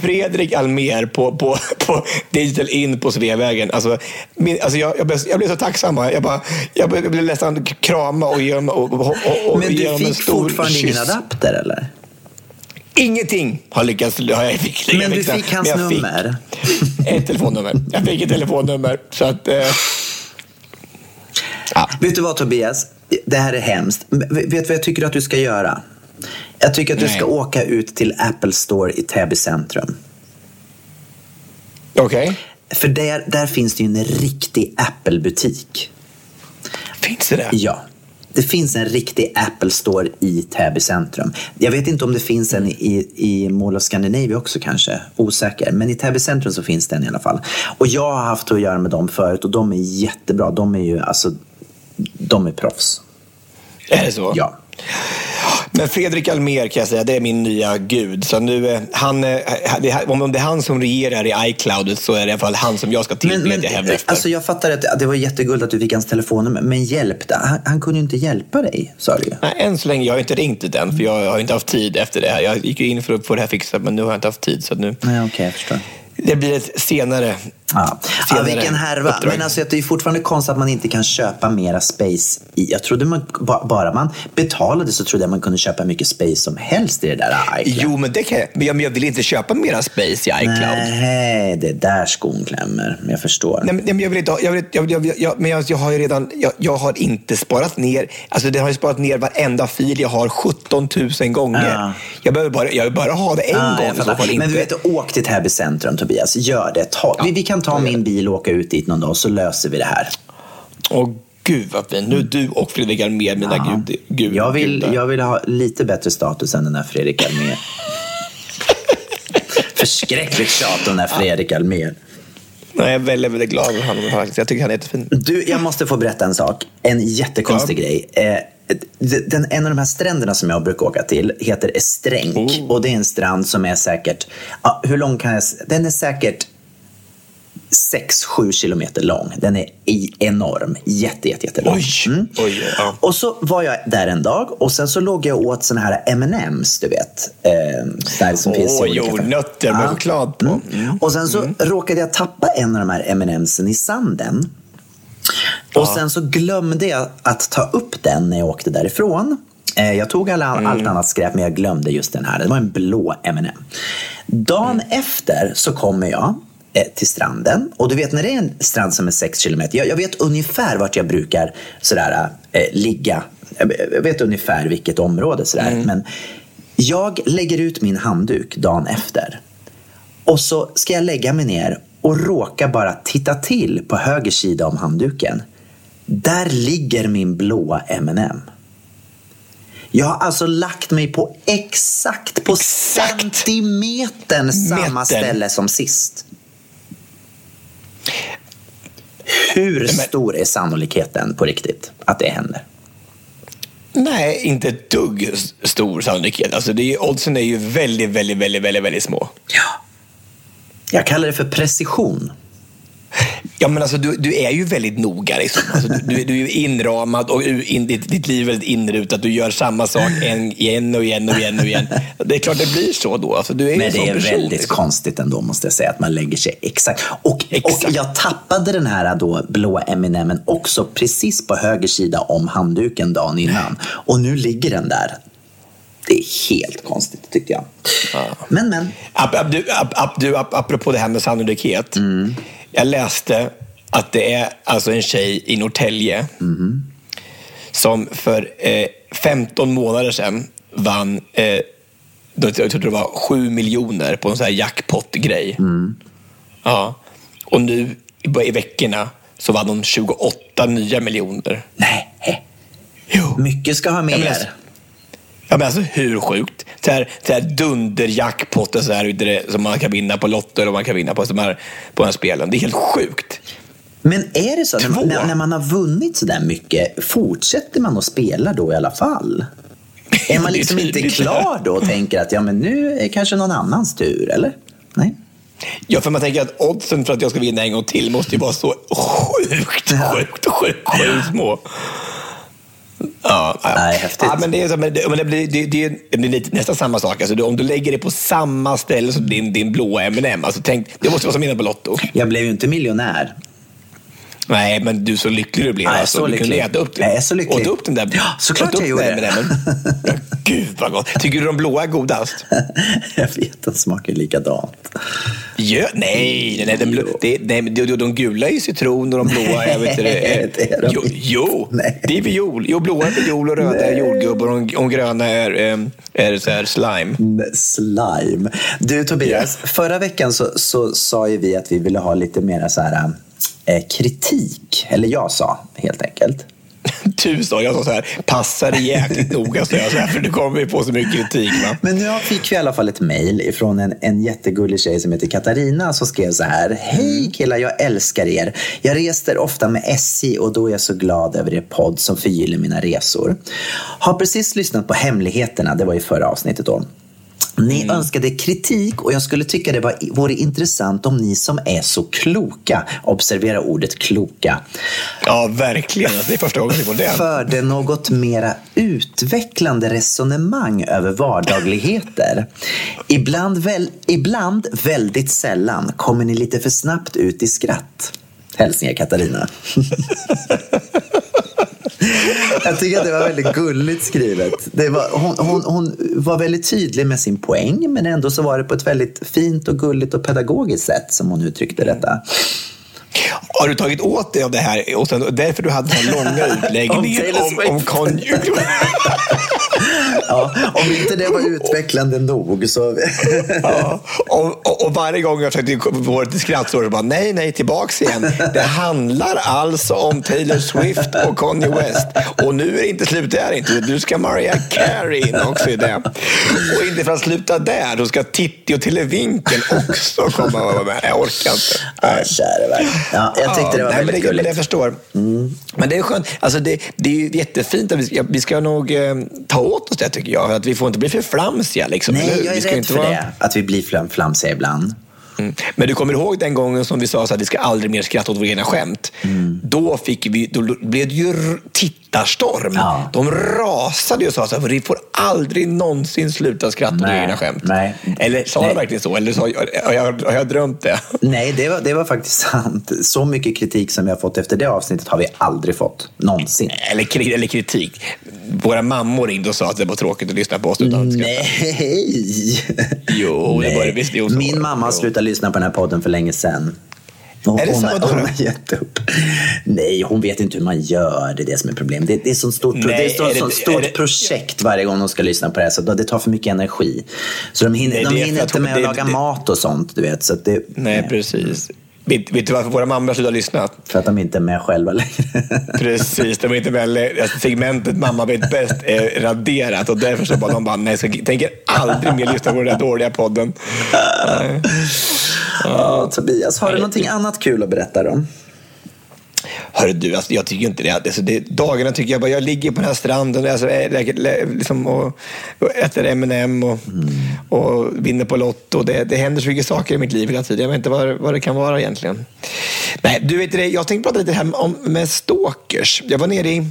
Fredrik Almer på, på, på Digital In på Sveavägen. Alltså, min, alltså jag, jag, blev, jag blev så tacksam. Jag, bara, jag blev, jag blev nästan krama och ge dem, och, och, och, och men du en fick stor fortfarande kyss. ingen adapter, eller? Ingenting har lyckats har jag fick, Men du fick hans nummer? Ett telefonnummer. Jag fick ett telefonnummer. Så att, eh, ja. Vet du vad, Tobias? Det här är hemskt. Vet du vad jag tycker att du ska göra? Jag tycker att du Nej. ska åka ut till Apple Store i Täby centrum. Okej. För där, där finns det ju en riktig Apple-butik. Finns det det? Ja. Det finns en riktig Apple Store i Täby centrum. Jag vet inte om det finns en i, i Mall of Scandinavia också kanske. Osäker. Men i Täby centrum så finns den i alla fall. Och jag har haft att göra med dem förut och de är jättebra. De är ju alltså, de är proffs. Är det så? Ja. Men Fredrik Almer kan jag säga, det är min nya gud. Så nu, eh, han, eh, om det är han som regerar i iCloudet så är det i alla fall han som jag ska Men, tillbe men att jag hävdar efter. alltså jag fattar att det var jättegulligt att du fick hans telefonnummer. Men hjälp, han, han kunde ju inte hjälpa dig, sa du. Nej, än så länge. Jag har inte ringt till den, för jag har inte haft tid efter det här. Jag gick ju in för att få det här fixat, men nu har jag inte haft tid. Så nu, Nej, okej, jag förstår. Det blir ett senare Ja. Ja, vilken härva. uppdrag. Men alltså, det är fortfarande konstigt att man inte kan köpa mera space. I, jag trodde man, ba- bara man betalade så trodde jag man kunde köpa mycket space som helst i det där iCloud. Jo, men det kan jag. Men jag, vill inte köpa mera space i iCloud. Nej, det är där skon klämmer. Jag förstår. Nej, men, jag vill inte ha, jag vill, jag, jag, jag, jag, men jag, jag har ju redan, jag, jag har inte sparat ner, alltså det har ju sparat ner varenda fil jag har 17 000 gånger. Ja. Jag behöver bara, jag bara ha det en Ah, gång. Men du vet, åk till Täby centrum Tobias. Gör det. Ta, vi, vi kan ta min bil och åka ut dit någon dag så löser vi det här. Åh gud vad fint. Nu är du och Fredrik Almér mina gud, gud, Jag vill, gudar. jag vill ha lite bättre status än den här Fredrik Almér. Förskräckligt tjat om den här Fredrik Almér. Nej, jag är väldigt, väldigt glad över honom faktiskt. Jag tycker han är jättefin. Du, jag måste få berätta en sak. En jättekonstig Ja. grej. Eh, den, en av de här stränderna som jag brukar åka till heter Estränk. Oh. Och det är en strand som är säkert, hur lång kan jag Den är säkert 6-7 kilometer lång. Den är enorm. Jätte, jätte, jättelång. Oj, oj, ja. Och så var jag där en dag och sen så låg jag åt såna här M&M's du vet. Eh, där som finns i Åh, olika jordnötter med Ja. choklad på. Mm. Och sen så råkade jag tappa en av de här M&M'sen i sanden. Och sen så glömde jag att ta upp den när jag åkte därifrån. Eh, Jag tog alla, allt annat skräp men jag glömde just den här. Det var en blå M&M. Dagen efter så kommer jag till stranden. Och du vet när det är en strand som är 6 kilometer. Jag, jag vet ungefär vart jag brukar sådär, eh, ligga. Jag vet ungefär vilket område sådär. Men jag lägger ut min handduk dagen efter. Och så ska jag lägga mig ner och råka bara titta till på höger sida om handduken. Där ligger min blåa M&M. Jag har alltså lagt mig på exakt på Exakt. centimetern samma Metern. ställe som sist. Hur stor är sannolikheten på riktigt att det händer? Nej, inte ett dugg stor sannolikhet. Alltså det är, oddsen är ju väldigt, väldigt, väldigt, väldigt, väldigt små. Ja. Jag kallar det för precision. Ja, men alltså, du, du är ju väldigt noga. Liksom. Alltså, du, du, är ju inramad och in, ditt, ditt liv är väldigt inrutat. Du gör samma sak en, igen och igen och igen och igen. Det är klart det blir så då. Alltså, du är Men en det är person, väldigt liksom. konstigt ändå måste jag säga att man lägger sig exakt. Och, Exakt. och jag tappade den här då blå M&M'n också precis på höger sida om handduken dagen innan. Och nu ligger den där. Det är helt konstigt tyckte jag. Men men. Ap, ap, du, ap, ap, du, ap, apropå det här med sannolikhet. Mm. Jag läste att det är alltså en tjej i Norrtälje Mm-hmm. som för eh, 15 månader sedan vann, eh, jag tror det var 7 miljoner på en sån här jackpot-grej. Mm. Ja. Och nu i, veckorna så vann hon 28 nya miljoner. Nej. Jo. Mycket ska ha mer. Ja, men alltså hur sjukt? Så här, så här dunderjackpot och så här, det, som man kan vinna på Lotto eller man kan vinna på, de här, på de här spelen. Det är helt sjukt. Men är det så? Två. När, när man har vunnit så där mycket, fortsätter man att spela då i alla fall? Är man liksom inte klar då och tänker att ja, men nu är kanske någon annans tur, eller? Nej. Ja, för man tänker att oddsen för att jag ska vinna en gång till måste ju vara så sjukt, sjukt, sjukt, sjukt små. Ja, ja. Nej, häftigt. Ja, men det är, så, men det, men det, blir, det, det, är, det är lite, nästan samma sak. Alltså, du, om du lägger det på samma ställe som din, din blåa M&M, alltså tänk, det måste vara som vinna på Lotto. Jag blev ju inte miljonär. Nej, men du så lycklig du blir. Nej, alltså. så du kunde lycklig. äta upp, är så lycklig. Åt upp den där. Ja, såklart jag gjorde det. M&M. Ja, Gud vad gott. Tycker du de blåa är godast? jag vet att det smakar likadant. Ja, nej, nej, nej, de, blå, nej men de, de, de gula är citron och de blåa är... Vet du, Nej, det är de jo, jo Nej. det är viol. Jo, blåa är viol och röda är jordgubb och de, gröna är, är så här slime. Slime. Du Tobias, förra veckan så, så sa ju vi att vi ville ha lite mera så här, kritik. Eller jag sa helt enkelt. Du sa, jag sa så här, passa dig jäkligt noga, så jag så här, för du kommer ju på så mycket kritik. Va? Men nu fick i alla fall ett mejl från en, en jättegullig tjej som heter Katarina som skrev så här. Hej killar, jag älskar er. Jag reser ofta med SJ och då är jag så glad över er podd som förgyller mina resor. Har precis lyssnat på Hemligheterna, det var i förra avsnittet då. Ni önskade kritik och jag skulle tycka det var, vore intressant om ni som är så kloka, observera ordet kloka, Ja, verkligen. Det är första gången vi får det. förde något mera utvecklande resonemang över vardagligheter. Ibland, väl, ibland, väldigt sällan, kommer ni lite för snabbt ut i skratt. Hälsningar Katarina. Jag tycker att det var väldigt gulligt skrivet. Det var, hon, hon, hon var väldigt tydlig med sin poäng men ändå så var det på ett väldigt fint och gulligt och pedagogiskt sätt som hon uttryckte detta. Har du tagit åt dig av det här? Och sen, därför du hade den här långa utläggningen Om om, om konjunktur. Ja, om inte det var utvecklande nog så... Ja, och, och, och varje gång jag försökte få det till skratt så var det bara nej, nej, tillbaks igen. Det handlar alltså om Taylor Swift och Kanye West. Och nu är det inte slut där inte. Du ska Mariah Carey in också i det. Och inte för att sluta där, då ska Titti och Televinken också komma och vara med. Jag orkar inte. Ja, käre värld. Ja, jag tyckte det var nej, men väldigt det, gulligt. Jag förstår. Men det är skönt. Alltså det, det är jättefint. Att vi, ska, vi ska nog eh, ta åt oss det tycker jag. Att vi får inte bli för flamsiga. Liksom, Nej, jag Vi är ska rädd inte för vara- det. Att vi blir flam- flamsiga ibland. Mm. Men du kommer ihåg den gången som vi sa att vi ska aldrig mer skratta åt våra egna skämt? Då, fick vi, då blev det ju r- tittarstorm. Ja. De rasade och sa så här, vi får aldrig någonsin sluta skratta åt Nej, egna skämt. nej. Eller sa Nej. de verkligen så? Eller så, har, jag, har jag drömt det? Nej, det var, det var faktiskt sant. Så mycket kritik som har fått efter det avsnittet har vi aldrig fått. Någonsin. Eller, eller kritik. Våra mammor ringde och sa att det var tråkigt att lyssna på oss utan att skratta. Nej! Jo, det var det visst. Jo, Min mamma slutat lyssna på den här podden för länge sedan. Hon, Är det hon, så? Hon då? har gett upp. Nej, hon vet inte hur man gör. Det är det som är problemet. Det, det är så stort, Nej, det är så, är det- sånt är stort det- projekt varje gång de ska lyssna på det här. Så det tar för mycket energi. Så de hinner, Nej, de är hinner inte hon- med att laga mat och sånt. Du vet, så det, Nej, precis. Vet, vet du varför våra mammor slutat lyssna? För att de inte är med själva längre. Precis, de var inte väl, alltså, segmentet Mamma vet bäst är raderat och därför så bara de bara, nej, jag tänker aldrig mer lyssna på den där dåliga podden. Ja, Tobias, har du någonting annat kul att berätta om? Hörru du, alltså, jag tycker inte det. Alltså, det. Dagarna tycker jag bara, jag ligger på den här stranden alltså, liksom, och, och äter M&M och, och vinner på Lotto. Det, det händer så mycket saker i mitt liv hela tiden. Jag vet inte vad, vad det kan vara egentligen. Nej, du vet det, jag tänkte prata lite här om, med stalkers. Jag var nere i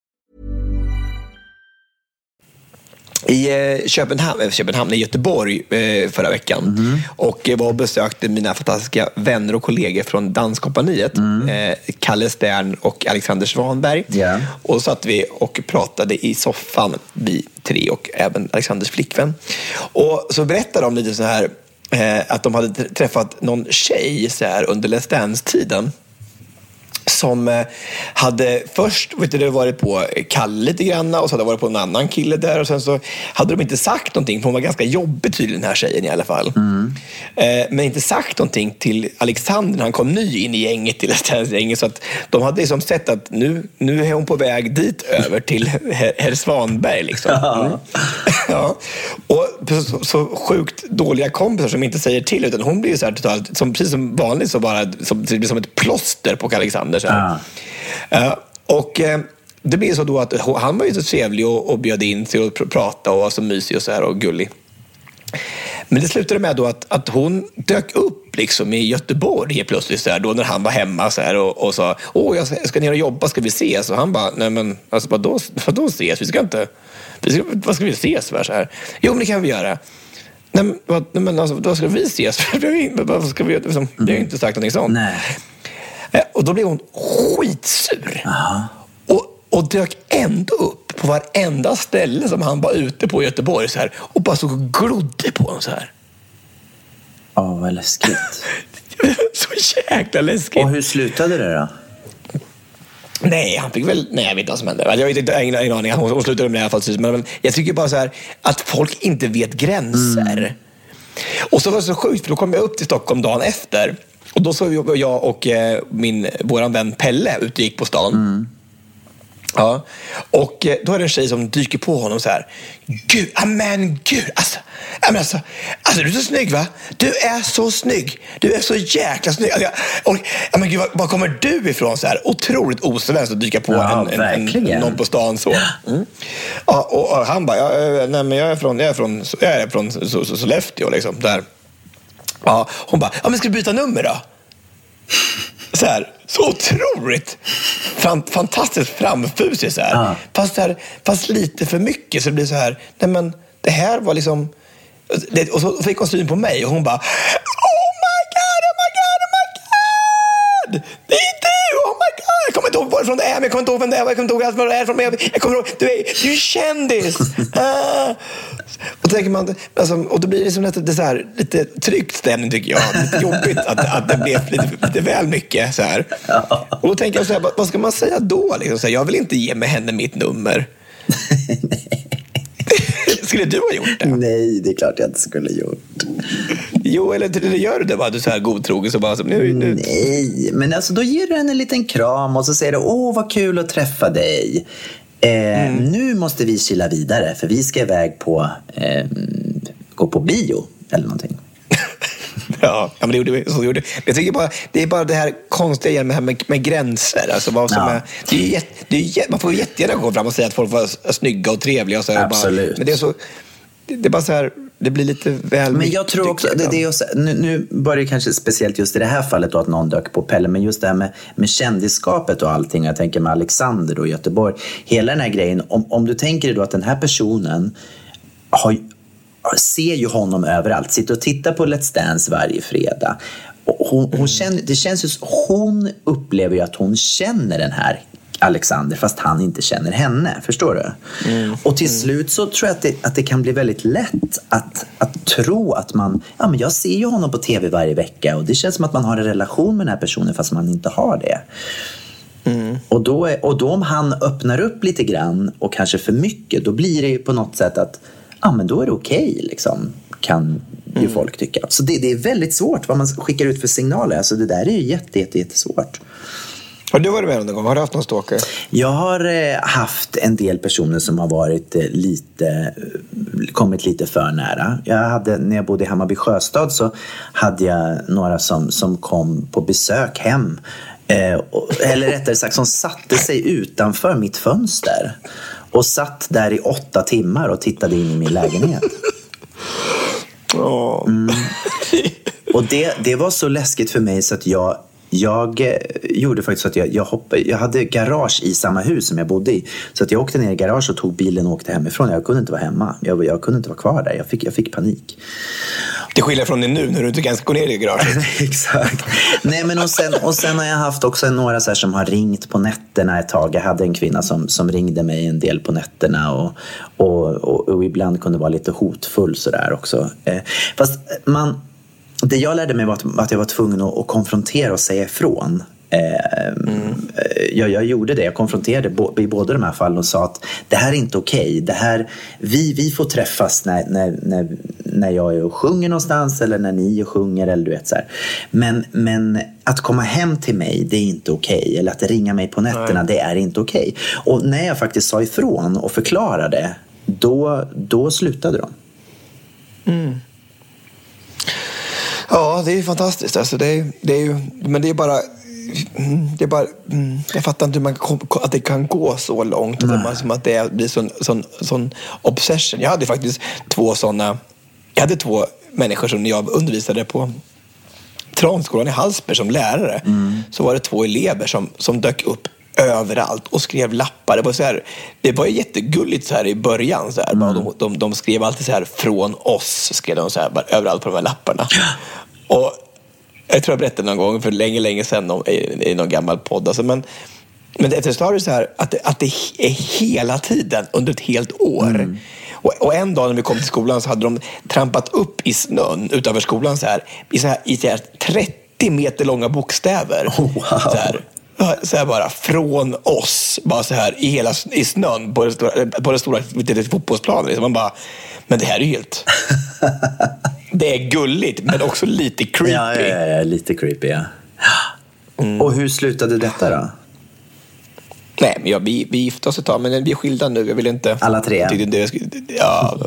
I eh, Köpenhamn, eh, Köpenhamn, i Göteborg eh, förra veckan Mhm. och var och besökte mina fantastiska vänner och kollegor från Danskompaniet. Eh, Kalle Stern och Alexander Svanberg. Mm. Ja. Och så satt vi och pratade i soffan, vi tre och även Alexanders flickvän. Och så berättade de lite så här att de hade tr- träffat någon tjej så här, under Let's Dance-tiden som eh, hade först vet du, varit på Kalle lite grann och så hade varit på en annan kille där och sen så hade de inte sagt någonting för hon var ganska jobbig tydligen den här tjejen i alla fall. Eh, men inte sagt någonting till Alexander när han kom ny in i gänget till Dance-gänget så att de hade liksom sett att nu, nu är hon på väg dit över till herr herr Svanberg liksom. Mm. ja. Och så, så sjukt dåliga kompisar som inte säger till utan hon blir ju så här totalt, som, precis som vanligt så bara som, det blir som ett plåster på Alexander. Så här. Eh, och eh, det blir så då att han var ju så trevlig och, och bjöd in sig och pr- pratade och var så mysig och så här och gullig. Men det slutade med då att, att hon dök upp liksom i Göteborg plötsligt så här, då när han var hemma så här, och, och sa åh jag ska, ner och jobba, ska vi ses? Och han bara, nej men alltså, vadå, vadå ses? Vi ska inte, vi ska, vad ska vi ses för? Så här. Jo men det kan vi göra. Nej men, vad, nej, men alltså, vad ska vi ses för? Vad ska vi, liksom, vi har ju inte sagt någonting sånt. Nej. Eh, Och då blev hon skitsur. Och, och dök ändå upp på varenda ställe som han var ute på i Göteborg så här, och bara stod och glodde på honom så här. Ja, vad läskigt. så jäkla läskigt. Och hur slutade det då? Nej, han fick väl... Nej, jag vet inte vad som hände. Jag vet inte, jag har ingen, ingen aning. Hon, hon slutade med det i alla fall. Men, men jag tycker bara så här att folk inte vet gränser. Och så var det så sjukt, för då kom jag upp till Stockholm dagen efter. Och då såg jag- och eh, min, våran vän Pelle ute och gick på stan. Ja. Och eh, då är det en tjej som dyker på honom så här. Gud, amen gud. Alltså, amen, alltså, alltså, du är så snygg va? Du är så snygg. Du är så jäkla snygg. Alltså, och, amen, gud, var, var kommer du ifrån? Så här, otroligt osvenskt att dyka på Ja, en, en, en, någon på stan så. Mm. Ja, och, och han bara, ja, eh, nej, men jag är från, jag är från, jag är från Så- Så- Sollefteå. Liksom, där. Ja, hon bara, ja, men ska du byta nummer då? Så, här, så otroligt fan, fantastiskt framfusig. Så här. Ja. Fast, så här, fast lite för mycket. Så det blir så här, nej men det här var liksom... Det, och så fick hon syn på mig och hon bara Oh my god, oh my god, oh my god! Det är du! Oh my god! Jag kommer inte ihåg varifrån det är, men jag kommer inte ihåg vem det är, jag kommer inte ihåg alls var det är från. Men jag, kommer ihåg, du är du är ju kändis! Ah. Och, då tänker man, alltså, och då blir det liksom lite, så här, lite tryckt stämning tycker jag. Lite jobbigt att, att det blev lite, lite väl mycket. Så här. Och då tänker jag så här, vad, vad ska man säga då? Liksom, så här, jag vill inte ge med henne mitt nummer. Skulle du ha gjort det? Nej, det är klart jag inte skulle gjort. Jo, eller, eller gör du det bara? Du är så här godtrogen så bara, så, nu, nu. Nej, men alltså då ger du henne en liten kram och så säger du åh vad kul att träffa dig. Eh, Nu måste vi kila vidare för vi ska iväg på, eh, gå på bio eller någonting. Ja, men det gjorde vi. Så gjorde. Jag tycker bara, det är bara det här konstiga igen med, här med, med gränser. Alltså vad som Ja. är, det är det är man får jättegärna gå fram och säga att folk var snygga och trevliga. Och så och bara, Absolut. men det är så... Det, är bara så här, det blir lite väl Men jag tror också, det, det är också, nu, nu var det kanske speciellt just i det här fallet då att någon dök på Pelle, men just det här med, med kändisskapet och allting, jag tänker med Alexander och Göteborg, hela den här grejen, om, om du tänker dig då att den här personen har, ser ju honom överallt, sitter och tittar på Let's Dance varje fredag. Hon, hon känner, det känns ju, hon upplever ju att hon känner den här Alexander fast han inte känner henne. Förstår du? Och till slut så tror jag att det, att det kan bli väldigt lätt att, att tro att man, ja men jag ser ju honom på tv varje vecka och det känns som att man har en relation med den här personen fast man inte har det. Och, då är, och då om han öppnar upp lite grann och kanske för mycket, då blir det ju på något sätt att ja, men då är det okej, liksom, kan ju folk tycka. Så det, det är väldigt svårt vad man skickar ut för signaler. Alltså det där är ju jätte, jätte, jättesvårt. Har du varit med om någon gång? Har du haft någon stalker? Jag har eh, haft en del personer som har varit eh, lite, eh, kommit lite för nära. Jag hade, när jag bodde i Hammarby Sjöstad så hade jag några som, som kom på besök hem. Eh, och, eller rättare sagt som satte sig utanför mitt fönster. Och satt där i åtta timmar och tittade in i min lägenhet. Åh. Och det, det var så läskigt för mig så att jag jag eh, gjorde faktiskt så att jag, jag, hoppade, jag hade garage i samma hus som jag bodde i. Så att jag åkte ner i garage och tog bilen och åkte hemifrån. Jag kunde inte vara hemma. Jag, jag kunde inte vara kvar där. Jag fick, jag fick panik. Till skillnad från det nu när du inte kan gå ner i garaget. Exakt. Nej, men och, sen, och sen har jag haft också några så här som har ringt på nätterna ett tag. Jag hade en kvinna som, som ringde mig en del på nätterna och, och, och, och ibland kunde vara lite hotfull sådär också. Eh, fast man, det jag lärde mig var att, att jag var tvungen att, att konfrontera och säga ifrån. Mm. Jag, jag, gjorde det. Jag konfronterade i båda de här fallen och sa att det här är inte okej. Okay. vi, vi får träffas när, när, när, när jag är och sjunger någonstans eller när ni och sjunger. Eller du vet, så här. Men, men att komma hem till mig, det är inte okej. Okay. Eller att ringa mig på nätterna, Nej. det är inte okej. Okay. Och när jag faktiskt sa ifrån och förklarade, då, då slutade de. Mm. Ja, det är ju fantastiskt. Alltså, det är, det är ju, men det är bara Mm, det är bara, mm, jag fattar inte hur man, att det kan gå så långt. Att, som att det blir sån, sån, sån obsession. Jag hade faktiskt två såna, jag hade två människor som jag undervisade på Transkolan i Hallsberg som lärare. Mm. Så var det två elever som, som dök upp överallt och skrev lappar. Det var, så här, det var jättegulligt så här i början. Så här. Mm. De, de, de, skrev alltid så här från oss, skrev de så här, bara, överallt på de här lapparna. Och jag tror jag berättade någon gång för länge, länge sedan om, i, i någon gammal podd. Alltså, men men efter ett tag är det så här att, att det är hela tiden under ett helt år. Mm. Och, och, en dag när vi kom till skolan så hade de trampat upp i snön utanför skolan så här, i, så här, i så här 30 meter långa bokstäver. Oh, wow. så, här, så här bara, från oss, bara så här i hela i snön på den stora, på den stora fotbollsplanen. Liksom. Man bara, men det här är ju helt... det är gulligt, men också lite creepy. Ja, ja, ja lite creepy, ja. Mm. Och hur slutade detta då? Nej, men ja, vi, vi gifte oss ett tag, men vi är skilda nu. Jag vill inte... Alla tre? Det, ja,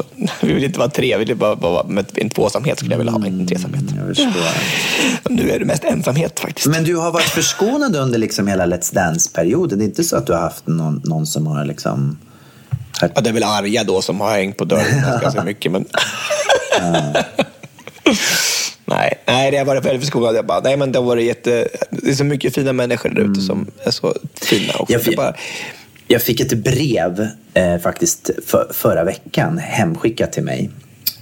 vi vill inte vara tre. Vi vill bara, bara med en tvåsamhet skulle jag vilja ha, inte en tresamhet. Mm, nu är det mest ensamhet faktiskt. Men du har varit förskonad under liksom hela Let's Dance-perioden. Det är inte så att du har haft någon, någon som har liksom... Ja, det är väl Arja då som har hängt på dörren ganska mycket, men... nej, nej, det har varit väldigt förskonad. Jag bara, nej, men det har varit jätte... Det är så mycket fina människor där ute mm. som är så fina. Och jag, fick, bara... jag fick ett brev eh, faktiskt för, förra veckan hemskickat till mig.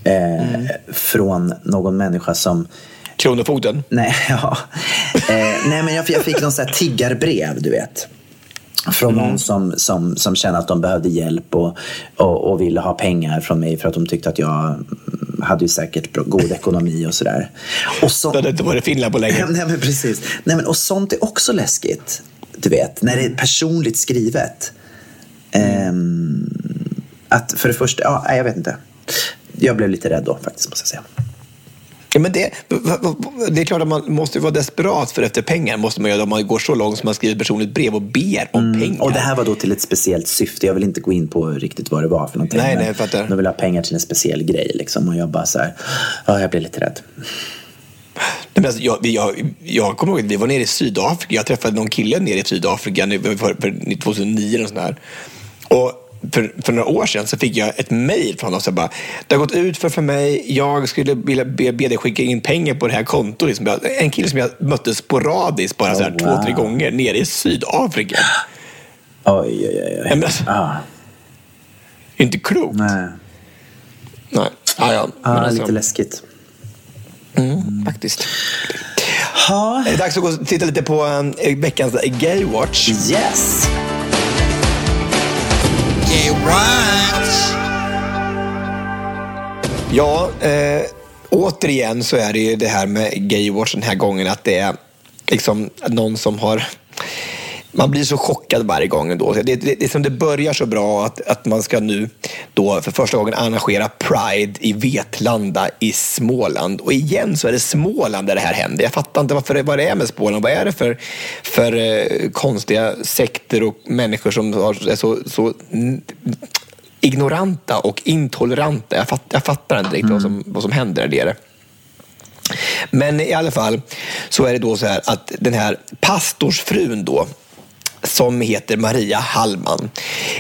Eh, mm. Från någon människa som Kronofogden? Nej, ja. Eh, nej men jag, jag fick någon sån här tiggarbrev, du vet. Från mm. någon som, som, som kände att de behövde hjälp och, och, och, ville ha pengar från mig för att de tyckte att jag hade ju säkert god ekonomi och sådär. Och så, det hade inte varit Finland på länge. Nej, men precis. Nej, men, och sånt är också läskigt. Du vet, när det är personligt skrivet. Um, att för det första, ja, jag vet inte. Jag blev lite rädd då faktiskt, måste jag säga. Ja, men det, det är klart att man måste vara desperat för efter pengar. måste man göra om man går så långt som man skriver personligt brev och ber om mm. pengar. Och det här var då till ett speciellt syfte. Jag vill inte gå in på riktigt vad det var för någonting. Nej, nej, fattar. De vill ha pengar till en speciell grej liksom. Och jag bara så här, ja, jag blir lite rädd. Nej, alltså, jag, jag, jag kommer ihåg att vi var nere i Sydafrika. Jag träffade någon kille nere i Sydafrika för, för 2009. Och sånt där. Och för, för några år sedan så fick jag ett mejl från honom som bara, det har gått ut för, för mig, jag skulle vilja be, be dig skicka in pengar på det här kontot. Liksom. En kille som jag mötte sporadiskt bara oh, så här, wow. två, tre gånger nere i Sydafrika. Oj, oj, oj. Men, alltså, ah. Inte klokt. Nej. Nej. Ah, ja. ah, alltså, lite läskigt. Mm, mm. Faktiskt. Ha. Det är dags att gå och titta lite på uh, veckans Gay Watch. Yes! Ja, eh, återigen så är det ju det här med Gaywatch den här gången att det är liksom någon som har man blir så chockad varje gång. Då. Det, det, det, som det börjar så bra att, att man ska nu då för första gången arrangera Pride i Vetlanda i Småland. Och igen så är det Småland där det här händer. Jag fattar inte varför, vad det är med Småland. Vad är det för, för eh, konstiga sekter och människor som är så, så ignoranta och intoleranta. Jag, fatt, jag fattar inte riktigt mm. vad, som, vad som händer där nere. Men i alla fall så är det då så här att den här pastorsfrun då som heter Maria Hallman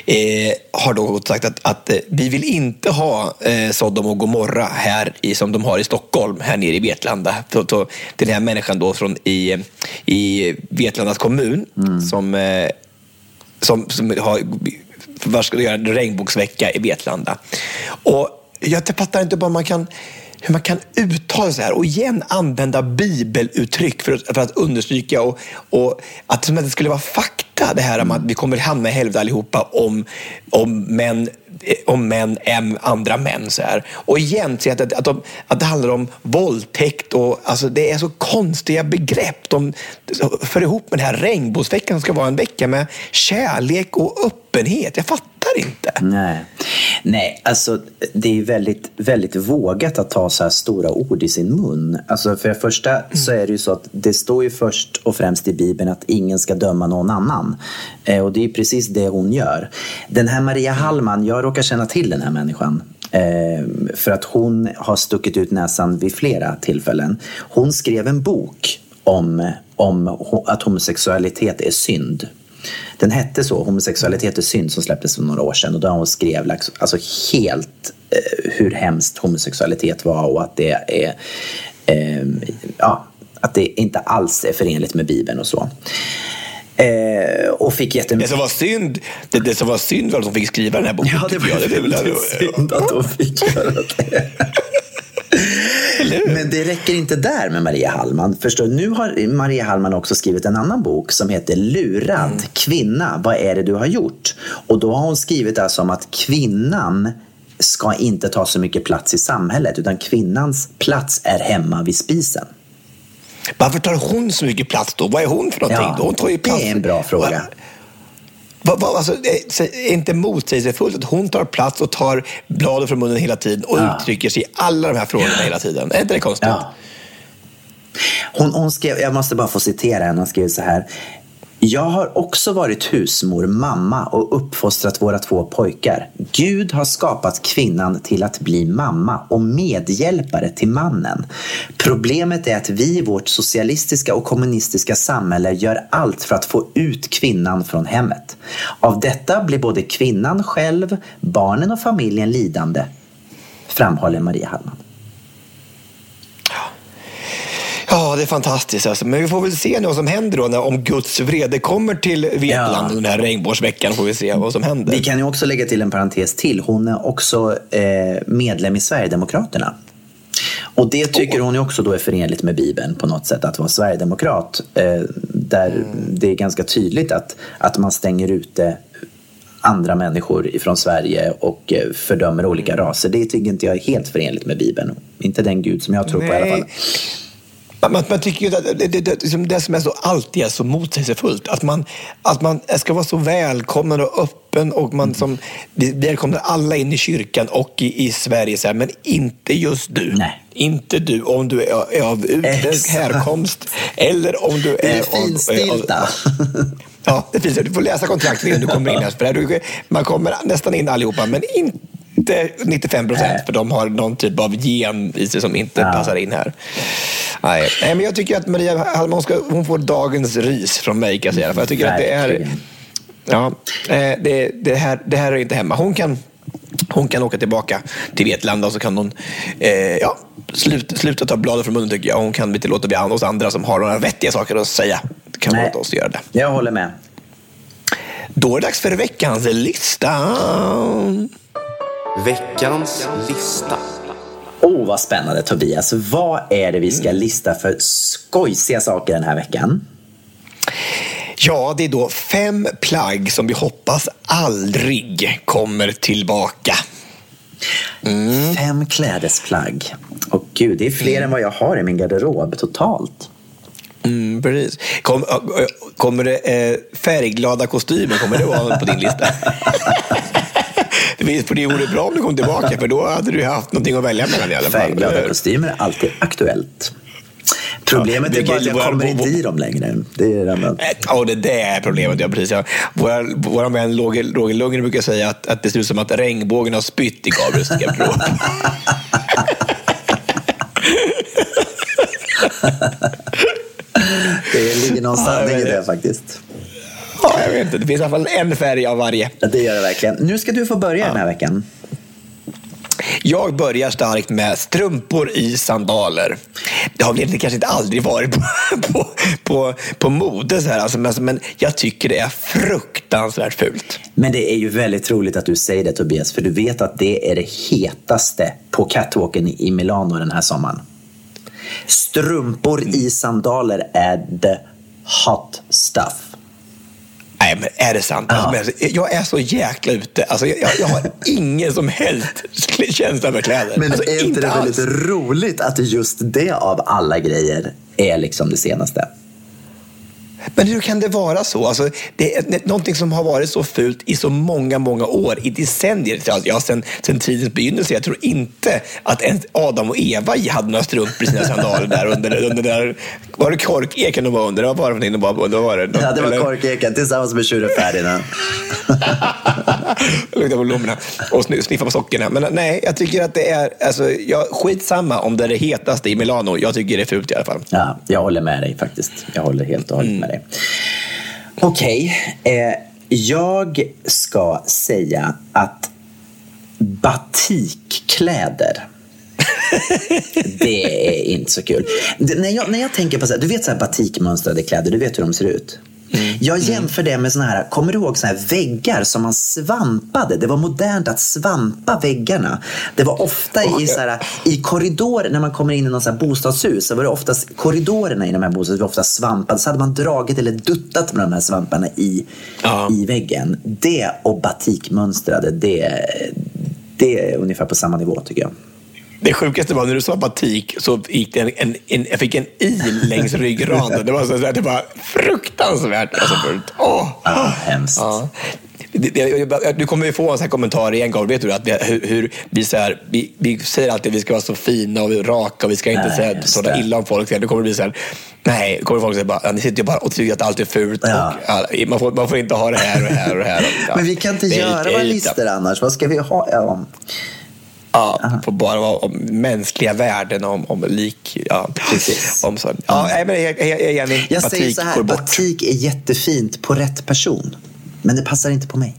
eh, har då sagt att, att eh, vi vill inte ha eh, Sodom och Gomorra här i, som de har i Stockholm, här nere i Vetlanda. Så, så, den här människan då från i, i Vetlandas kommun som, eh, som, som har var ska göra en regnbågsvecka i Vetlanda. Och jag fattar inte bara man kan hur man kan uttala sig här och igen använda bibeluttryck för att, för att understryka och, och att som att det skulle vara fakta det här om att vi kommer hamna i helvete allihopa om, om män eh, om män än andra män. Så här. Och igen, att, att, att, de, att det handlar om våldtäkt och alltså, det är så konstiga begrepp. De för ihop med den här regnbågsveckan som ska vara en vecka med kärlek och öppenhet. Jag fattar inte. Nej, Nej alltså det är väldigt, väldigt vågat att ta så här stora ord i sin mun. Alltså för det första så är det ju så att det står ju först och främst i Bibeln att ingen ska döma någon annan. Eh, och det är precis det hon gör. Den här Maria Hallman, jag råkar känna till den här människan. Eh, för att hon har stuckit ut näsan vid flera tillfällen. Hon skrev en bok om, om att homosexualitet är synd. Den hette så, Homosexualitet är synd, som släpptes för några år sedan. Och där hon skrev alltså, helt eh, hur hemskt homosexualitet var och att det är eh, ja, att det inte alls är förenligt med Bibeln och så. Eh, och fick jättemycket... Det som var synd, det, det som var synd var att de fick skriva den här boken. Ja, det var jag. Det väldigt synd att de fick göra det. Men det räcker inte där med Maria Hallman. Förstår, nu har Maria Hallman också skrivit en annan bok som heter Lurad mm. kvinna, vad är det du har gjort? Och då har hon skrivit alltså om att kvinnan ska inte ta så mycket plats i samhället utan kvinnans plats är hemma vid spisen. Varför tar hon så mycket plats då? Vad är hon för någonting? Ja, hon tar ju plats. Det är en bra fråga. Va, va, alltså, är inte motsägelsefullt att hon tar plats och tar bladet från munnen hela tiden och ja. uttrycker sig i alla de här frågorna hela tiden? Är inte det konstigt? Ja. Hon, hon skrev, jag måste bara få citera henne, hon skrev så här. Jag har också varit husmor, mamma och uppfostrat våra två pojkar. Gud har skapat kvinnan till att bli mamma och medhjälpare till mannen. Problemet är att vi i vårt socialistiska och kommunistiska samhälle gör allt för att få ut kvinnan från hemmet. Av detta blir både kvinnan själv, barnen och familjen lidande, framhåller Maria Hallman. Ja, det är fantastiskt. Alltså. Men vi får väl se nu vad som händer då när, om Guds vrede kommer till Vetland ja. den här regnbågsveckan. får vi se vad som händer. Vi kan ju också lägga till en parentes till. Hon är också eh, medlem i Sverigedemokraterna. Och det tycker hon ju också då är förenligt med Bibeln på något sätt, att vara sverigedemokrat. Eh, där mm. det är ganska tydligt att, att man stänger ute andra människor ifrån Sverige och eh, fördömer olika mm. raser. Det tycker inte jag är helt förenligt med Bibeln. Inte den Gud som jag tror Nej. på i alla fall. Man, man tycker ju att det, det, det, liksom det, som är så alltid är så motsägelsefullt. Att man, att man ska vara så välkomnande och öppen och man som välkomnar alla in i kyrkan och i, i Sverige. Så här, men inte just du. Nej. Inte du om du är av utländsk härkomst eller om du är, är finstilta. Ja, det finns. Du får läsa kontraktet innan du kommer in. Här, man kommer nästan in allihopa, men inte inte 95 procent, för de har någon typ av gen i sig som inte ja. passar in här. Nej. Men jag tycker att Maria Hallman ska, hon får dagens ris från mig, kan jag säga. För jag tycker att det är... Ja, eh, det, det, här, det här är inte hemma. Hon kan, hon kan åka tillbaka till Vetlanda och så kan hon eh, ja, sluta, sluta ta bladet från munnen tycker jag. Hon kan inte låta bli oss andra som har några vettiga saker att säga. Kan Nej. låta oss göra det. Jag håller med. Då är det dags för veckans lista. Veckans lista. Oh, vad spännande Tobias. Vad är det vi ska lista för skojsiga saker den här veckan? Ja, det är då fem plagg som vi hoppas aldrig kommer tillbaka. Mm. Fem klädesplagg. Och gud, det är fler mm. än vad jag har i min garderob totalt. Mm, precis. Kom, kommer det eh, färgglada kostymer, kommer det vara på din lista? För det vore bra om du kom tillbaka, för då hade du haft någonting att välja mellan i alla fall. Färgglada kostymer är alltid aktuellt. Problemet ja, är bara att jag våra, kommer inte i dem längre. Det är det Ja, det, det är problemet. Ja, precis. Ja. Vår, vår vän Roger, Roger Lundgren brukar säga att, att det ser ut som att regnbågen har spytt i Gabriels garderob. det ligger någon sanning i det faktiskt. Ja, Ja, jag vet inte. Det finns i alla fall en färg av varje. Ja, Det gör det verkligen. Nu ska du få börja den här veckan. Jag börjar starkt med strumpor i sandaler. Det har väl kanske inte aldrig varit på, på, på, på mode, så här, alltså, men, men jag tycker det är fruktansvärt fult. Men det är ju väldigt roligt att du säger det Tobias, för du vet att det är det hetaste på catwalken i Milano den här sommaren. Strumpor i sandaler är the hot stuff. Nej, men är det sant? Alltså, men alltså, jag är så jäkla ute. Alltså, jag, jag har ingen som helst känsla för kläder. Men alltså, är inte det alls. väldigt roligt att just det av alla grejer är liksom det senaste? Men hur kan det vara så? Alltså, det är någonting som har varit så fult i så många, många år, i decennier. Alltså, Ja, sen, sen tidens begynnelse. Jag tror inte att Adam och Eva hade några strumpor i sina sandaler där under, under där. Var det korkeken de var under? Vad var det för någonting de var under? Var det? Ja, det var Eller- korkeken tillsammans med tjuren Ferdinand. Lukta på blommorna och sn- sniffa på sockorna. Men nej, jag tycker att det är alltså, jag, skitsamma om det är det hetaste i Milano. Jag tycker det är fult i alla fall. Ja, jag håller med dig faktiskt. Jag håller helt och hållet med dig. Okej, eh, jag ska säga att batikkläder det är inte så kul. Det, när, jag, när jag tänker på så här, du vet så här batikmönstrade kläder, du vet hur de ser ut. Jag jämför det med såna här, kommer du ihåg såna här väggar som man svampade? Det var modernt att svampa väggarna. Det var ofta i, så här, i korridorer, när man kommer in i så här bostadshus, så var det oftast korridorerna i de här bostadshusen var ofta svampade. Så hade man dragit eller duttat med de här svamparna i, i väggen. Det och batikmönstrade, det, det är ungefär på samma nivå tycker jag. Det sjukaste var när du sa batik så gick det en, en, en, jag fick en il längs ryggraden. Det var, så, att det var fruktansvärt alltså, fult. Åh! Ja, hemskt. Ja. Du kommer ju få en sån här kommentar igen, Gabriel. Vet du att vi, hur, hur vi, så här, vi, vi säger alltid att vi ska vara så fina och raka och vi ska inte Nej, säga sådana illa om folk. Nu kommer det bli så här, nej, kommer folk säga bara, "Ja, ni sitter ju bara och tycker att allt är fult. Ja. Och, man, får, man får inte ha det här och här och det här. Ja. Men vi kan inte Det göra våra listor annars. Vad ska vi ha? Ja. Ja, får bara vara om mänskliga värden, om, om lik. Ja, Precis. Om så. Ja, nej, men jag, jag, jag. Jag säger så här, batik är jättefint på rätt person. Men det passar inte på mig.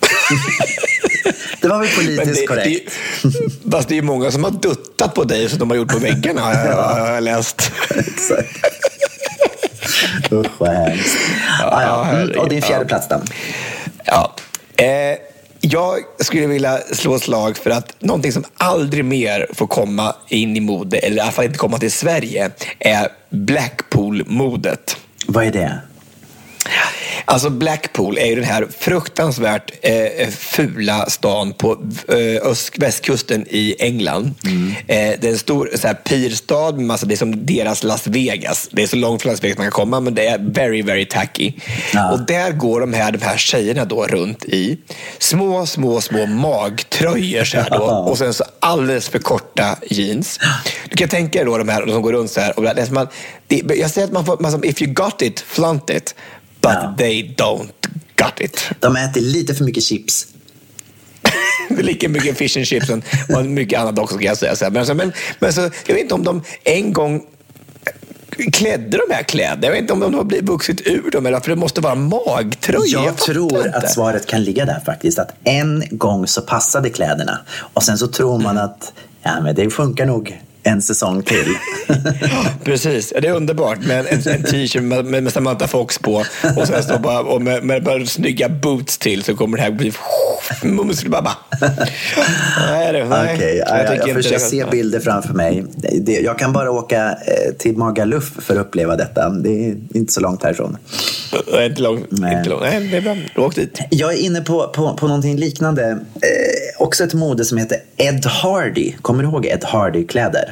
det var väl politiskt det, korrekt. Det, fast det är många som har duttat på dig som de har gjort på väggarna, har jag, har jag läst. Exakt. Usch vad hemskt. Ja, ja. Mm, och din fjärde plats då? Ja. Eh, jag skulle vilja slå ett slag för att någonting som aldrig mer får komma in i mode, eller i alla fall inte komma till Sverige, är Blackpool-modet. Vad är det? Alltså Blackpool är ju den här fruktansvärt eh, fula stan på eh, öst, västkusten i England. Eh, det är en stor så här, pirstad, med massa, det är som deras Las Vegas. Det är så långt från Las Vegas man kan komma, men det är very, very tacky. Ja. Och där går de här, de här tjejerna då runt i små, små, små magtröjor så här då, och sen så alldeles för korta jeans. Du kan tänka dig då de här som går runt så här. Och det är som man, det, jag säger att man får, man, som, if you got it, flaunt it. But Ja. they don't got it. De äter lite för mycket chips. Lika mycket fish and chips och mycket annat också kan jag säga. Så. Men, men, men alltså, jag vet inte om de en gång klädde de här kläderna. Jag vet inte om de har blivit vuxit ur dem eller för det måste vara magtröjor. Jag fattar tror inte. att svaret kan ligga där faktiskt. Att en gång så passade kläderna och sen så tror man Mm. att ja, men det funkar nog en säsong till. Precis, det är underbart med en, en t-shirt med, med, Samantha Fox på och sen så bara, och med, med bara snygga boots till så kommer det här bli mums bara, bara. Nej, det, nej. Ja, Jag jag, jag, inte försöker se bilder framför mig. Det, jag kan bara åka eh, till Magaluf för att uppleva detta. Det är inte så långt härifrån. Är inte långt. Nej. Inte långt. Nej, det är bra. Du åk dit. Jag är inne på, på, på någonting liknande. Eh, också ett mode som heter Ed Hardy. Kommer du ihåg Ed Hardy-kläder?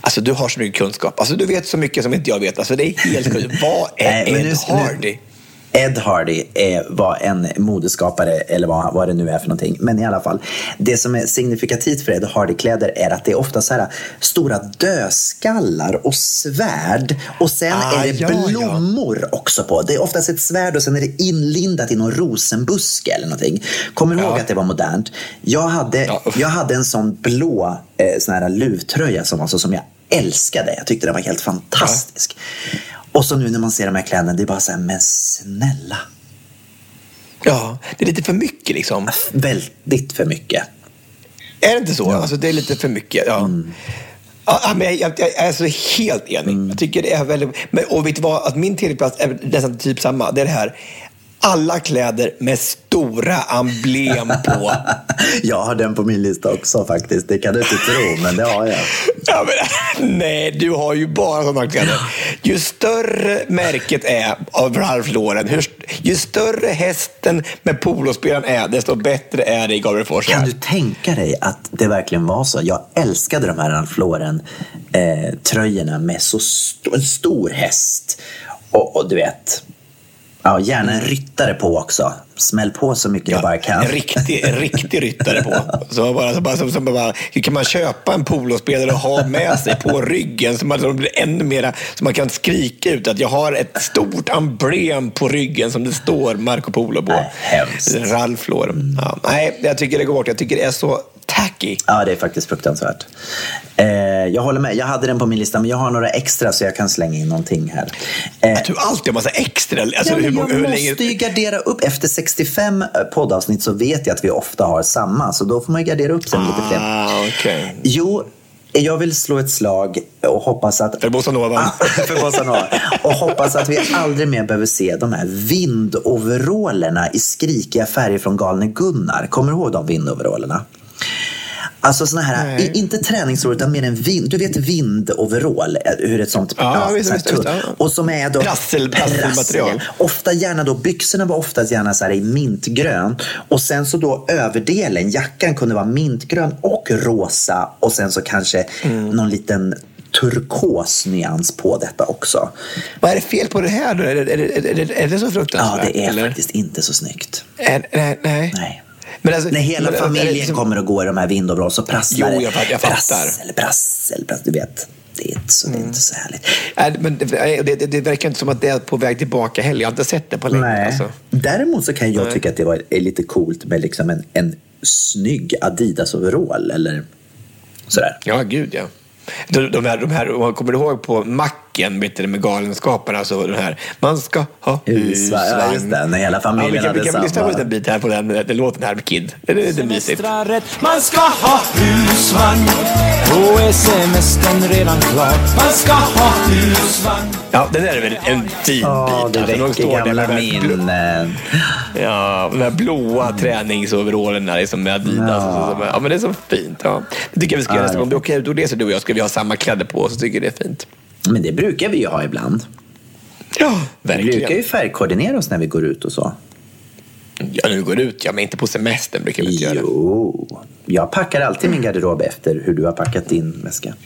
Alltså, du har så mycket kunskap. Alltså, du vet så mycket som inte jag vet. Alltså, det är helt sjukt. Vad är Nej, Ed nu- Hardy? Ed Hardy är, var en modeskapare, eller vad, vad det nu är för någonting. Men i alla fall, det som är signifikativt för Ed Hardy-kläder är att det är ofta så här stora dödskallar och svärd. Och sen Ah, är det ja, ja. blommor också på. Det är oftast ett svärd och sen är det inlindat i någon rosenbuske eller någonting. Kommer Ja. ihåg att det var modernt? Jag hade, Ja, jag hade en sån blå eh, sån här luvtröja som, alltså, som jag älskade. Jag tyckte den var helt fantastisk. Och så nu när man ser de här kläderna, det är bara så här, men snälla. Ja, det är lite för mycket liksom. Väldigt för mycket. Är det inte så? Alltså, det är lite för mycket. Ja. Mm. Ja, men jag, jag, jag är så helt enig. Jag tycker det är väldigt... Men, och vet du vad? Att min tredjeplats är nästan typ samma. Det är det här. Alla kläder med stora emblem på. Jag har den på min lista också faktiskt. Det kan du inte tro, men det har jag. Ja, men, nej, du har ju bara sådana kläder. Ju större märket är av Ralph Lauren, hur, ju större hästen med polospelaren är, desto bättre är det i Gabriel Kan du tänka dig att det verkligen var så? Jag älskade de här Ralph Lauren-tröjorna med så st en stor häst. Och, och du vet, Ja, gärna en ryttare på också. Smäll på så mycket ja, du bara kan. En riktig, en riktig ryttare på. Så bara, så bara, så, så bara, kan man köpa en polospelare och ha med sig på ryggen så man så blir ännu mera, så man kan skrika ut att jag har ett stort emblem på ryggen som det står Marco Polo på. Nej, hemskt. Ralph Lauren. Ja, nej, jag tycker det går bort. Jag tycker det är så tacky. Ja, det är faktiskt fruktansvärt. Eh, jag håller med. Jag hade den på min lista, men jag har några extra så jag kan slänga in någonting här. Eh, att du alltid har massa extra? Alltså, ja, hur, jag hur måste länge... ju gardera upp. Efter 65 poddavsnitt så vet jag att vi ofta har samma, så då får man ju gardera upp sen lite fler. Ah, okay. Jo, jag vill slå ett slag och hoppas att... För Bossa Nova. för Bossa Nova. Och hoppas att vi aldrig mer behöver se de här vindoveralerna i skrikiga färger från Galne Gunnar. Kommer du ihåg de vindoverallerna? Alltså såna här, Nej. inte träningsoverall utan mer en vind, du vet vindoverall, hur ett sånt, Ja, ja, visst, visst, ja. Och som är då Prassel- prasselmaterial. prassel. Ofta gärna då, byxorna var oftast gärna så här i mintgrön och sen så då överdelen, jackan kunde vara mintgrön och rosa och sen så kanske Mm. någon liten turkos nyans på detta också. Vad är det fel på det här då? Är det, är det, är det, är det så Ja, fruktansvärt? det är eller? faktiskt inte så snyggt. Nej. nej. Nej. Alltså, När hela men, det familjen liksom- kommer och går i de här vindoverall så prasslar Jo, jag jag fattar. Prassel, prassel, prassel, du vet. Det är inte så, det är inte så härligt. Nej, men det, det, det, det verkar inte som att det är på väg tillbaka heller. Jag har inte sett det på länge. Nej. Alltså. Däremot så kan jag Nej. tycka att det var, är lite coolt med liksom en, en snygg Adidas-overall eller sådär. Ja, gud ja. De, de här, de här, kommer du ihåg på macken vet du, med Galenskaparna? Så den här, man ska ha Husvagn. Ja, just det. När hela familjen ja, vi kan, vi hade kan lyssna på en bit här på den, den låten här med Kid. Det är lite mysigt. Man ska ha husvagn och är semestern redan klar. Man ska ha husvagn Ja, den är väl en fin Ja, bit. det alltså, väcker står där gamla minnen. Ja, de här blåa träningsoverallerna liksom med Adidas. Ja. Så, ja, men det är så fint. Ja. Det tycker jag vi ska Ja, göra nästa det är gång. Om du åker ut och reser du och jag ska vi ha samma kläder på oss. Så tycker jag det är fint. Men det brukar vi ju ha ibland. Ja, Vi brukar ju verkligen. färgkoordinera oss när vi går ut och så. Ja, vi går ut. Ja, men inte på semestern brukar vi inte göra. Jo, jag packar alltid min garderob efter hur du har packat din väska.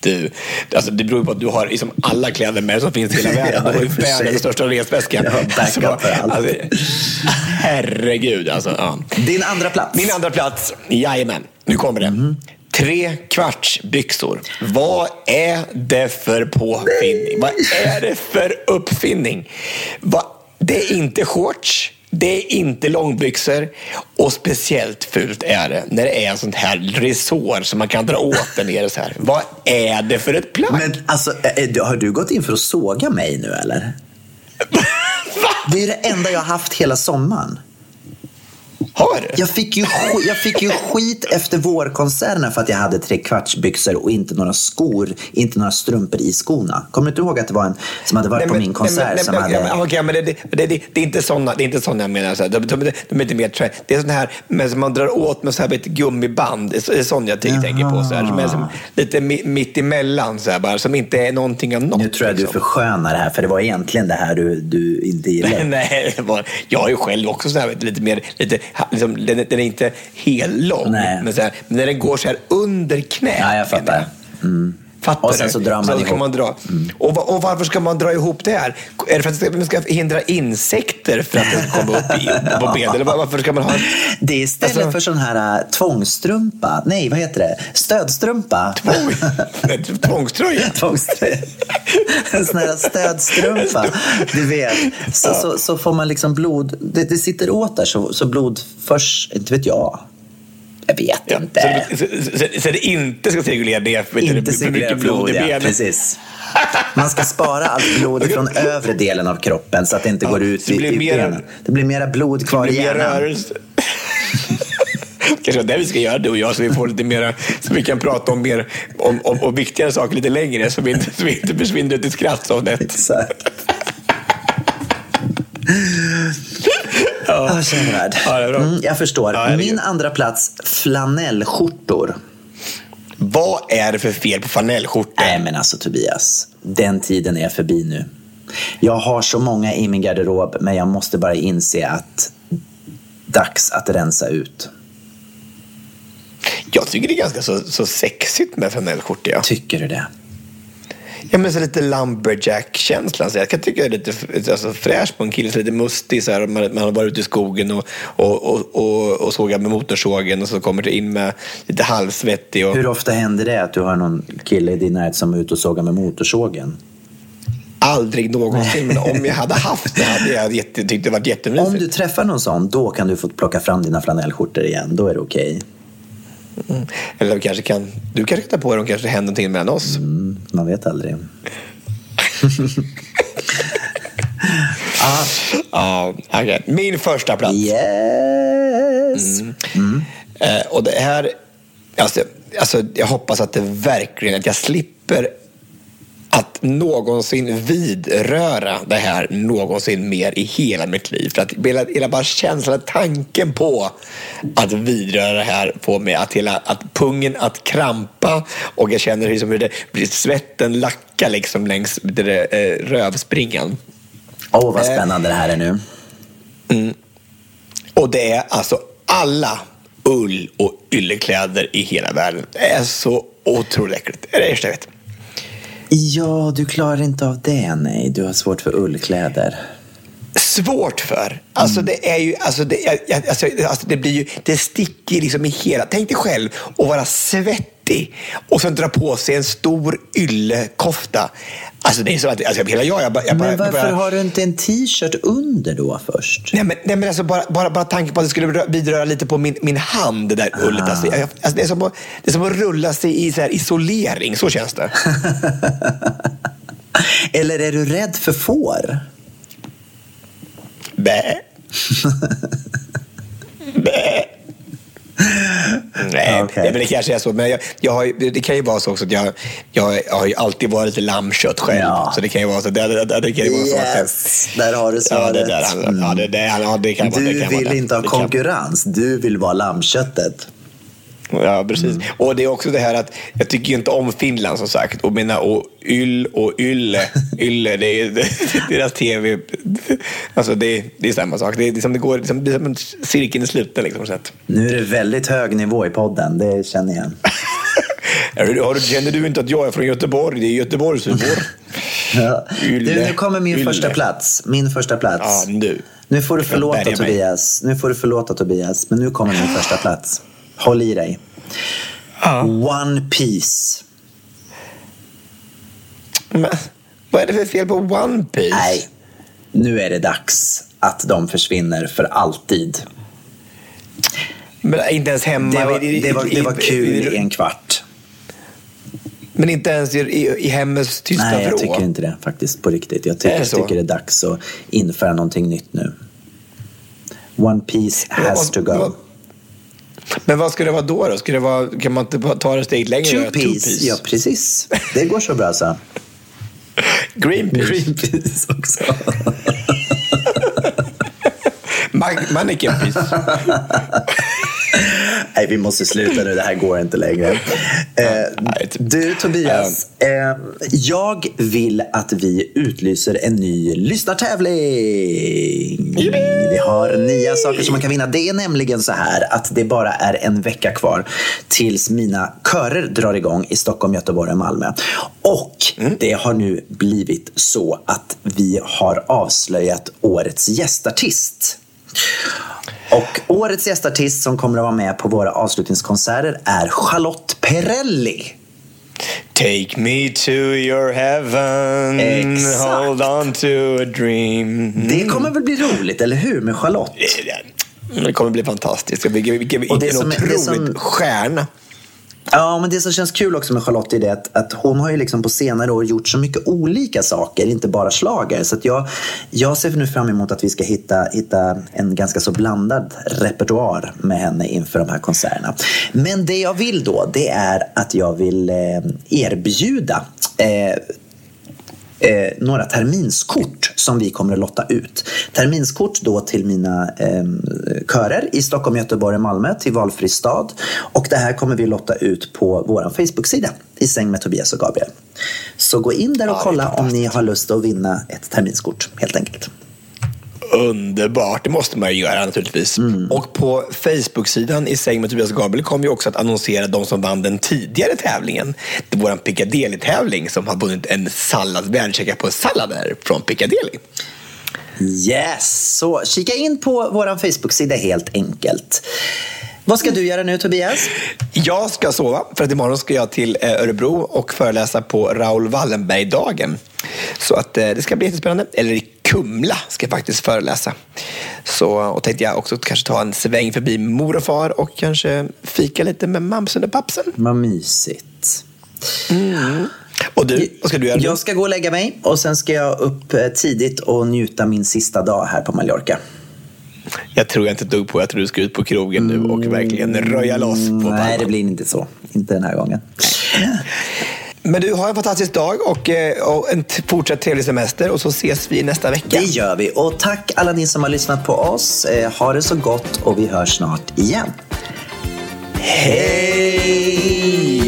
Du, alltså det beror på att du har liksom alla kläder med som finns i hela världen. Ja, Du har ju världens största resväska. Jag har backup för allt. alltså, herregud alltså. Ja. Din andra plats. Min andra plats, jajamän, nu kommer det. Mhm. Tre kvarts byxor. Vad är det för påfinning? Vad är det för uppfinning? Det är inte shorts. Det är inte långbyxor och speciellt fult är det när det är sånt här resår som man kan dra åt där nere så här. Vad är det för ett plagg? Men alltså, eh, har du gått in för att såga mig nu eller? Det är det enda jag har haft hela sommaren. Har du? Jag fick ju, sk- jag fick ju skit efter vårkonserterna för att jag hade tre kvartsbyxor och inte några skor, inte några strumpor i skorna. Kommer du inte ihåg att det var en som hade varit på min konsert som men, hade... ja, men, okej, men det, det, det, det, är inte såna, det är inte såna jag menar. Så här. De, de, de, är inte mer trend. Det är sån här men som man drar åt med så här, vet, gummiband. Det är, så- det är sån jag ty- tänker på. Så här, som är som, lite mi, mitt emellan så här, bara, som inte är någonting av något. Nu tror jag du liksom. förskönar det här, för det var egentligen det här du, du inte gillade. Nej, det var, jag är ju själv också så här, lite mer, lite, liksom, den, den är inte helt lång, Nej. men, så här, men när den går så här under knät. Ja, jag fattar. Mm. Fattar Och sen så drar man Sen ihop. Mm. man dra. Och, va- och varför ska man dra ihop det här? Är det för att man ska hindra insekter för att det komma upp i, på ben? Eller var- varför ska man ha... Det är istället Alltså- för sån här äh, tvångsstrumpa. Nej, vad heter det? Stödstrumpa. Tvång- Tvångströja? Tvångströja. En sån här stödstrumpa. Du vet. Så, så, så får man liksom blod... Det, det sitter åt där så, så blod först... Inte vet jag. Jag vet inte. Så, så, så, så det inte ska cirkulera ner för Inte det mycket blod i ja. benen. Precis. Man ska spara allt blod från övre delen av kroppen så att det inte Ja, går ut det i, blir i mera- benen. Det blir mera blod Det kvar i mer hjärnan. Kanske det vi ska göra du och jag så vi får lite mera, så vi kan prata om mer om, om, om viktigare saker lite längre så vi inte, så vi inte försvinner ut i skrattzonet. Exakt. Ja. Ja. Mm, jag förstår. Ja. Min andra plats, flanellskjortor. Vad är det för fel på flanellskjortor? Nej men alltså Tobias, den tiden är förbi nu. Jag har så många i min garderob men jag måste bara inse att dags att rensa ut. Jag tycker det är ganska så, så sexigt med flanellskjortor. Ja. Tycker du det? Ja, men så lite lumberjack-känslan. Jag kan tycka det är lite alltså, fräscht på en kille, så lite mustig. Så här, man, man har varit ute i skogen och, och, och, och, och sågat med motorsågen och så kommer det in med lite halvsvettig. Och... Hur ofta händer det att du har någon kille i din närhet som är ute och sågar med motorsågen? Aldrig någonsin, men om jag hade haft det hade jag jätte, tyckt det varit jättemysigt. Om du träffar någon sån, då kan du få plocka fram dina flanellskjortor igen. Då är det okej. Eller vi kanske kan, du kanske kan ta på dig om kanske det händer någonting mellan oss. Mm, man vet aldrig. ah, Ja, okej. Min första plats. yes! Eh, och det här, alltså, alltså, jag hoppas att det verkligen, att jag slipper att någonsin vidröra det här någonsin mer i hela mitt liv. För att hela, hela bara känslan, tanken på att vidröra det här får mig att hela, att pungen att krampa och jag känner liksom hur det blir svetten lacka liksom längs eh, rövspringan. Åh, vad spännande det här är nu. Och det är alltså alla ull och yllekläder i hela världen. Det är så otroligt äckligt. Det är det jag vet. Ja, du klarar inte av det, nej. Du har svårt för ullkläder. Svårt för. Alltså det är ju, alltså det, alltså, alltså det blir ju, det sticker liksom i hela. Tänk dig själv att vara svettig och sen dra på sig en stor yllekofta. Alltså det är så att, alltså hela jag, jag, bara- jag bara, Men varför bara, har du inte en t-shirt under då först? Nej men, nej, men alltså bara, bara, bara tanken på att det skulle rö- vidröra lite på min, min hand, det där ullet. Alltså, jag, alltså, det, är som att, det är som att rulla sig i så här isolering, så känns det. Eller är du rädd för får? Bä. Bä. Nej, Okej. nej, men det kanske är så. Men jag, jag har, det kan ju vara så också att jag, jag, jag har ju alltid varit lite lammkött själv. Ja. Så det kan ju vara så. Det, det, det, det kan ju vara så Yes, där har du Ja, svaret. det där ja, det, det, ja, det kan det Du kan vara vill det. inte ha Det konkurrens, du vill vara lammköttet. Ja, precis. Och det är också det här att jag tycker ju inte om Finland som sagt. Och mina och yll och ylle, ylle, det är deras tv. Alltså det, det är samma sak. Det är, liksom, det går, det är som en cirkeln i sluten liksom. Så att. Nu är det väldigt hög nivå i podden, det känner jag. Har känner du inte att jag är från Göteborg? Det är Göteborgshumor. Ja. Ylle, Du, nu kommer min ylle. första plats. Min första plats. Ja, nu. Nu får du förlåta. Tobias. Nu får du förlåta Tobias. Men nu kommer min första plats. Håll i dig. One Piece. Men, vad är det för fel på One Piece? Nej, nu är det dags att de försvinner för alltid. Men inte ens hemma. Det var, det var, det var kul i- en kvart. Men inte ens i, i, hemmets tysta Nej, jag vrå. tycker inte det faktiskt på riktigt. Jag tycker, det jag tycker det är dags att införa någonting nytt nu. One Piece has to go. Men vad ska det vara då? då? Ska det vara, kan man inte ta det steg längre? och Two göra piece. Ja, precis. Det går så bra så. Greenpeace. Greenpeace också. Man, mannequin piece. Nej, vi måste sluta nu. Det här går inte längre. Eh, typ. du, Tobias. Eh, jag vill att vi utlyser en ny lyssnartävling. Vi har nya saker som man kan vinna. Det är nämligen så här att det bara är en vecka kvar tills mina körer drar igång i Stockholm, Göteborg och Malmö. Och det har nu blivit så att vi har avslöjat årets gästartist. Och årets gästartist som kommer att vara med på våra avslutningskonserter är Charlotte Perrelli. Take me to your heaven. Exakt. Hold on to a dream. Det kommer väl bli roligt, eller hur, med Charlotte? Det kommer bli fantastiskt. Vilken, otrolig som- stjärna. Ja, men det som känns kul också med Charlotte är det att, att hon har ju liksom på senare år gjort så mycket olika saker, inte bara slager. Så att jag, jag ser nu fram emot att vi ska hitta, hitta en ganska så blandad repertoar med henne inför de här konserterna. Men det jag vill då, det är att jag vill eh, erbjuda eh, eh, några terminskort som vi kommer att lotta ut. Terminskort då till mina eh, körer i Stockholm, Göteborg och Malmö till valfri stad. Och det här kommer vi lotta ut på vår Facebook-sida i säng med Tobias och Gabriel. Så gå in där och Ja, kolla om ni har lust att vinna ett terminskort helt enkelt. Underbart, det måste man ju göra naturligtvis. Mm. Och på Facebook-sidan i säng med Tobias Gabriel kommer vi också att annonsera de som vann den tidigare tävlingen. Det är vår Piccadilly-tävling som har vunnit en sallad, världschecka på sallader från Piccadilly. Yes, så kika in på vår Facebook-sida helt enkelt. Vad ska du göra nu Tobias? Jag ska sova, för att imorgon ska jag till eh, Örebro och föreläsa på Raoul Wallenberg-dagen. Så att eh, det ska bli jättespännande. Eller i Kumla ska jag faktiskt föreläsa. Så, och tänkte jag också kanske ta en sväng förbi mor och far och kanske fika lite med mamsen och pappsen. Vad mysigt. Och du, vad ska du göra? Jag ska gå och lägga mig och sen ska jag upp eh, tidigt och njuta min sista dag här på Mallorca. Jag tror jag inte dugg på. Jag tror du ska ut på krogen nu och verkligen röja loss på Mm, Nej, Palma. det blir inte så. Inte den här gången. Men du, har en fantastisk dag och, eh, och en fortsatt trevlig semester och så ses vi nästa vecka. Det gör vi. Och tack alla ni som har lyssnat på oss. Eh, Ha det så gott och vi hörs snart igen. Hej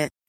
it.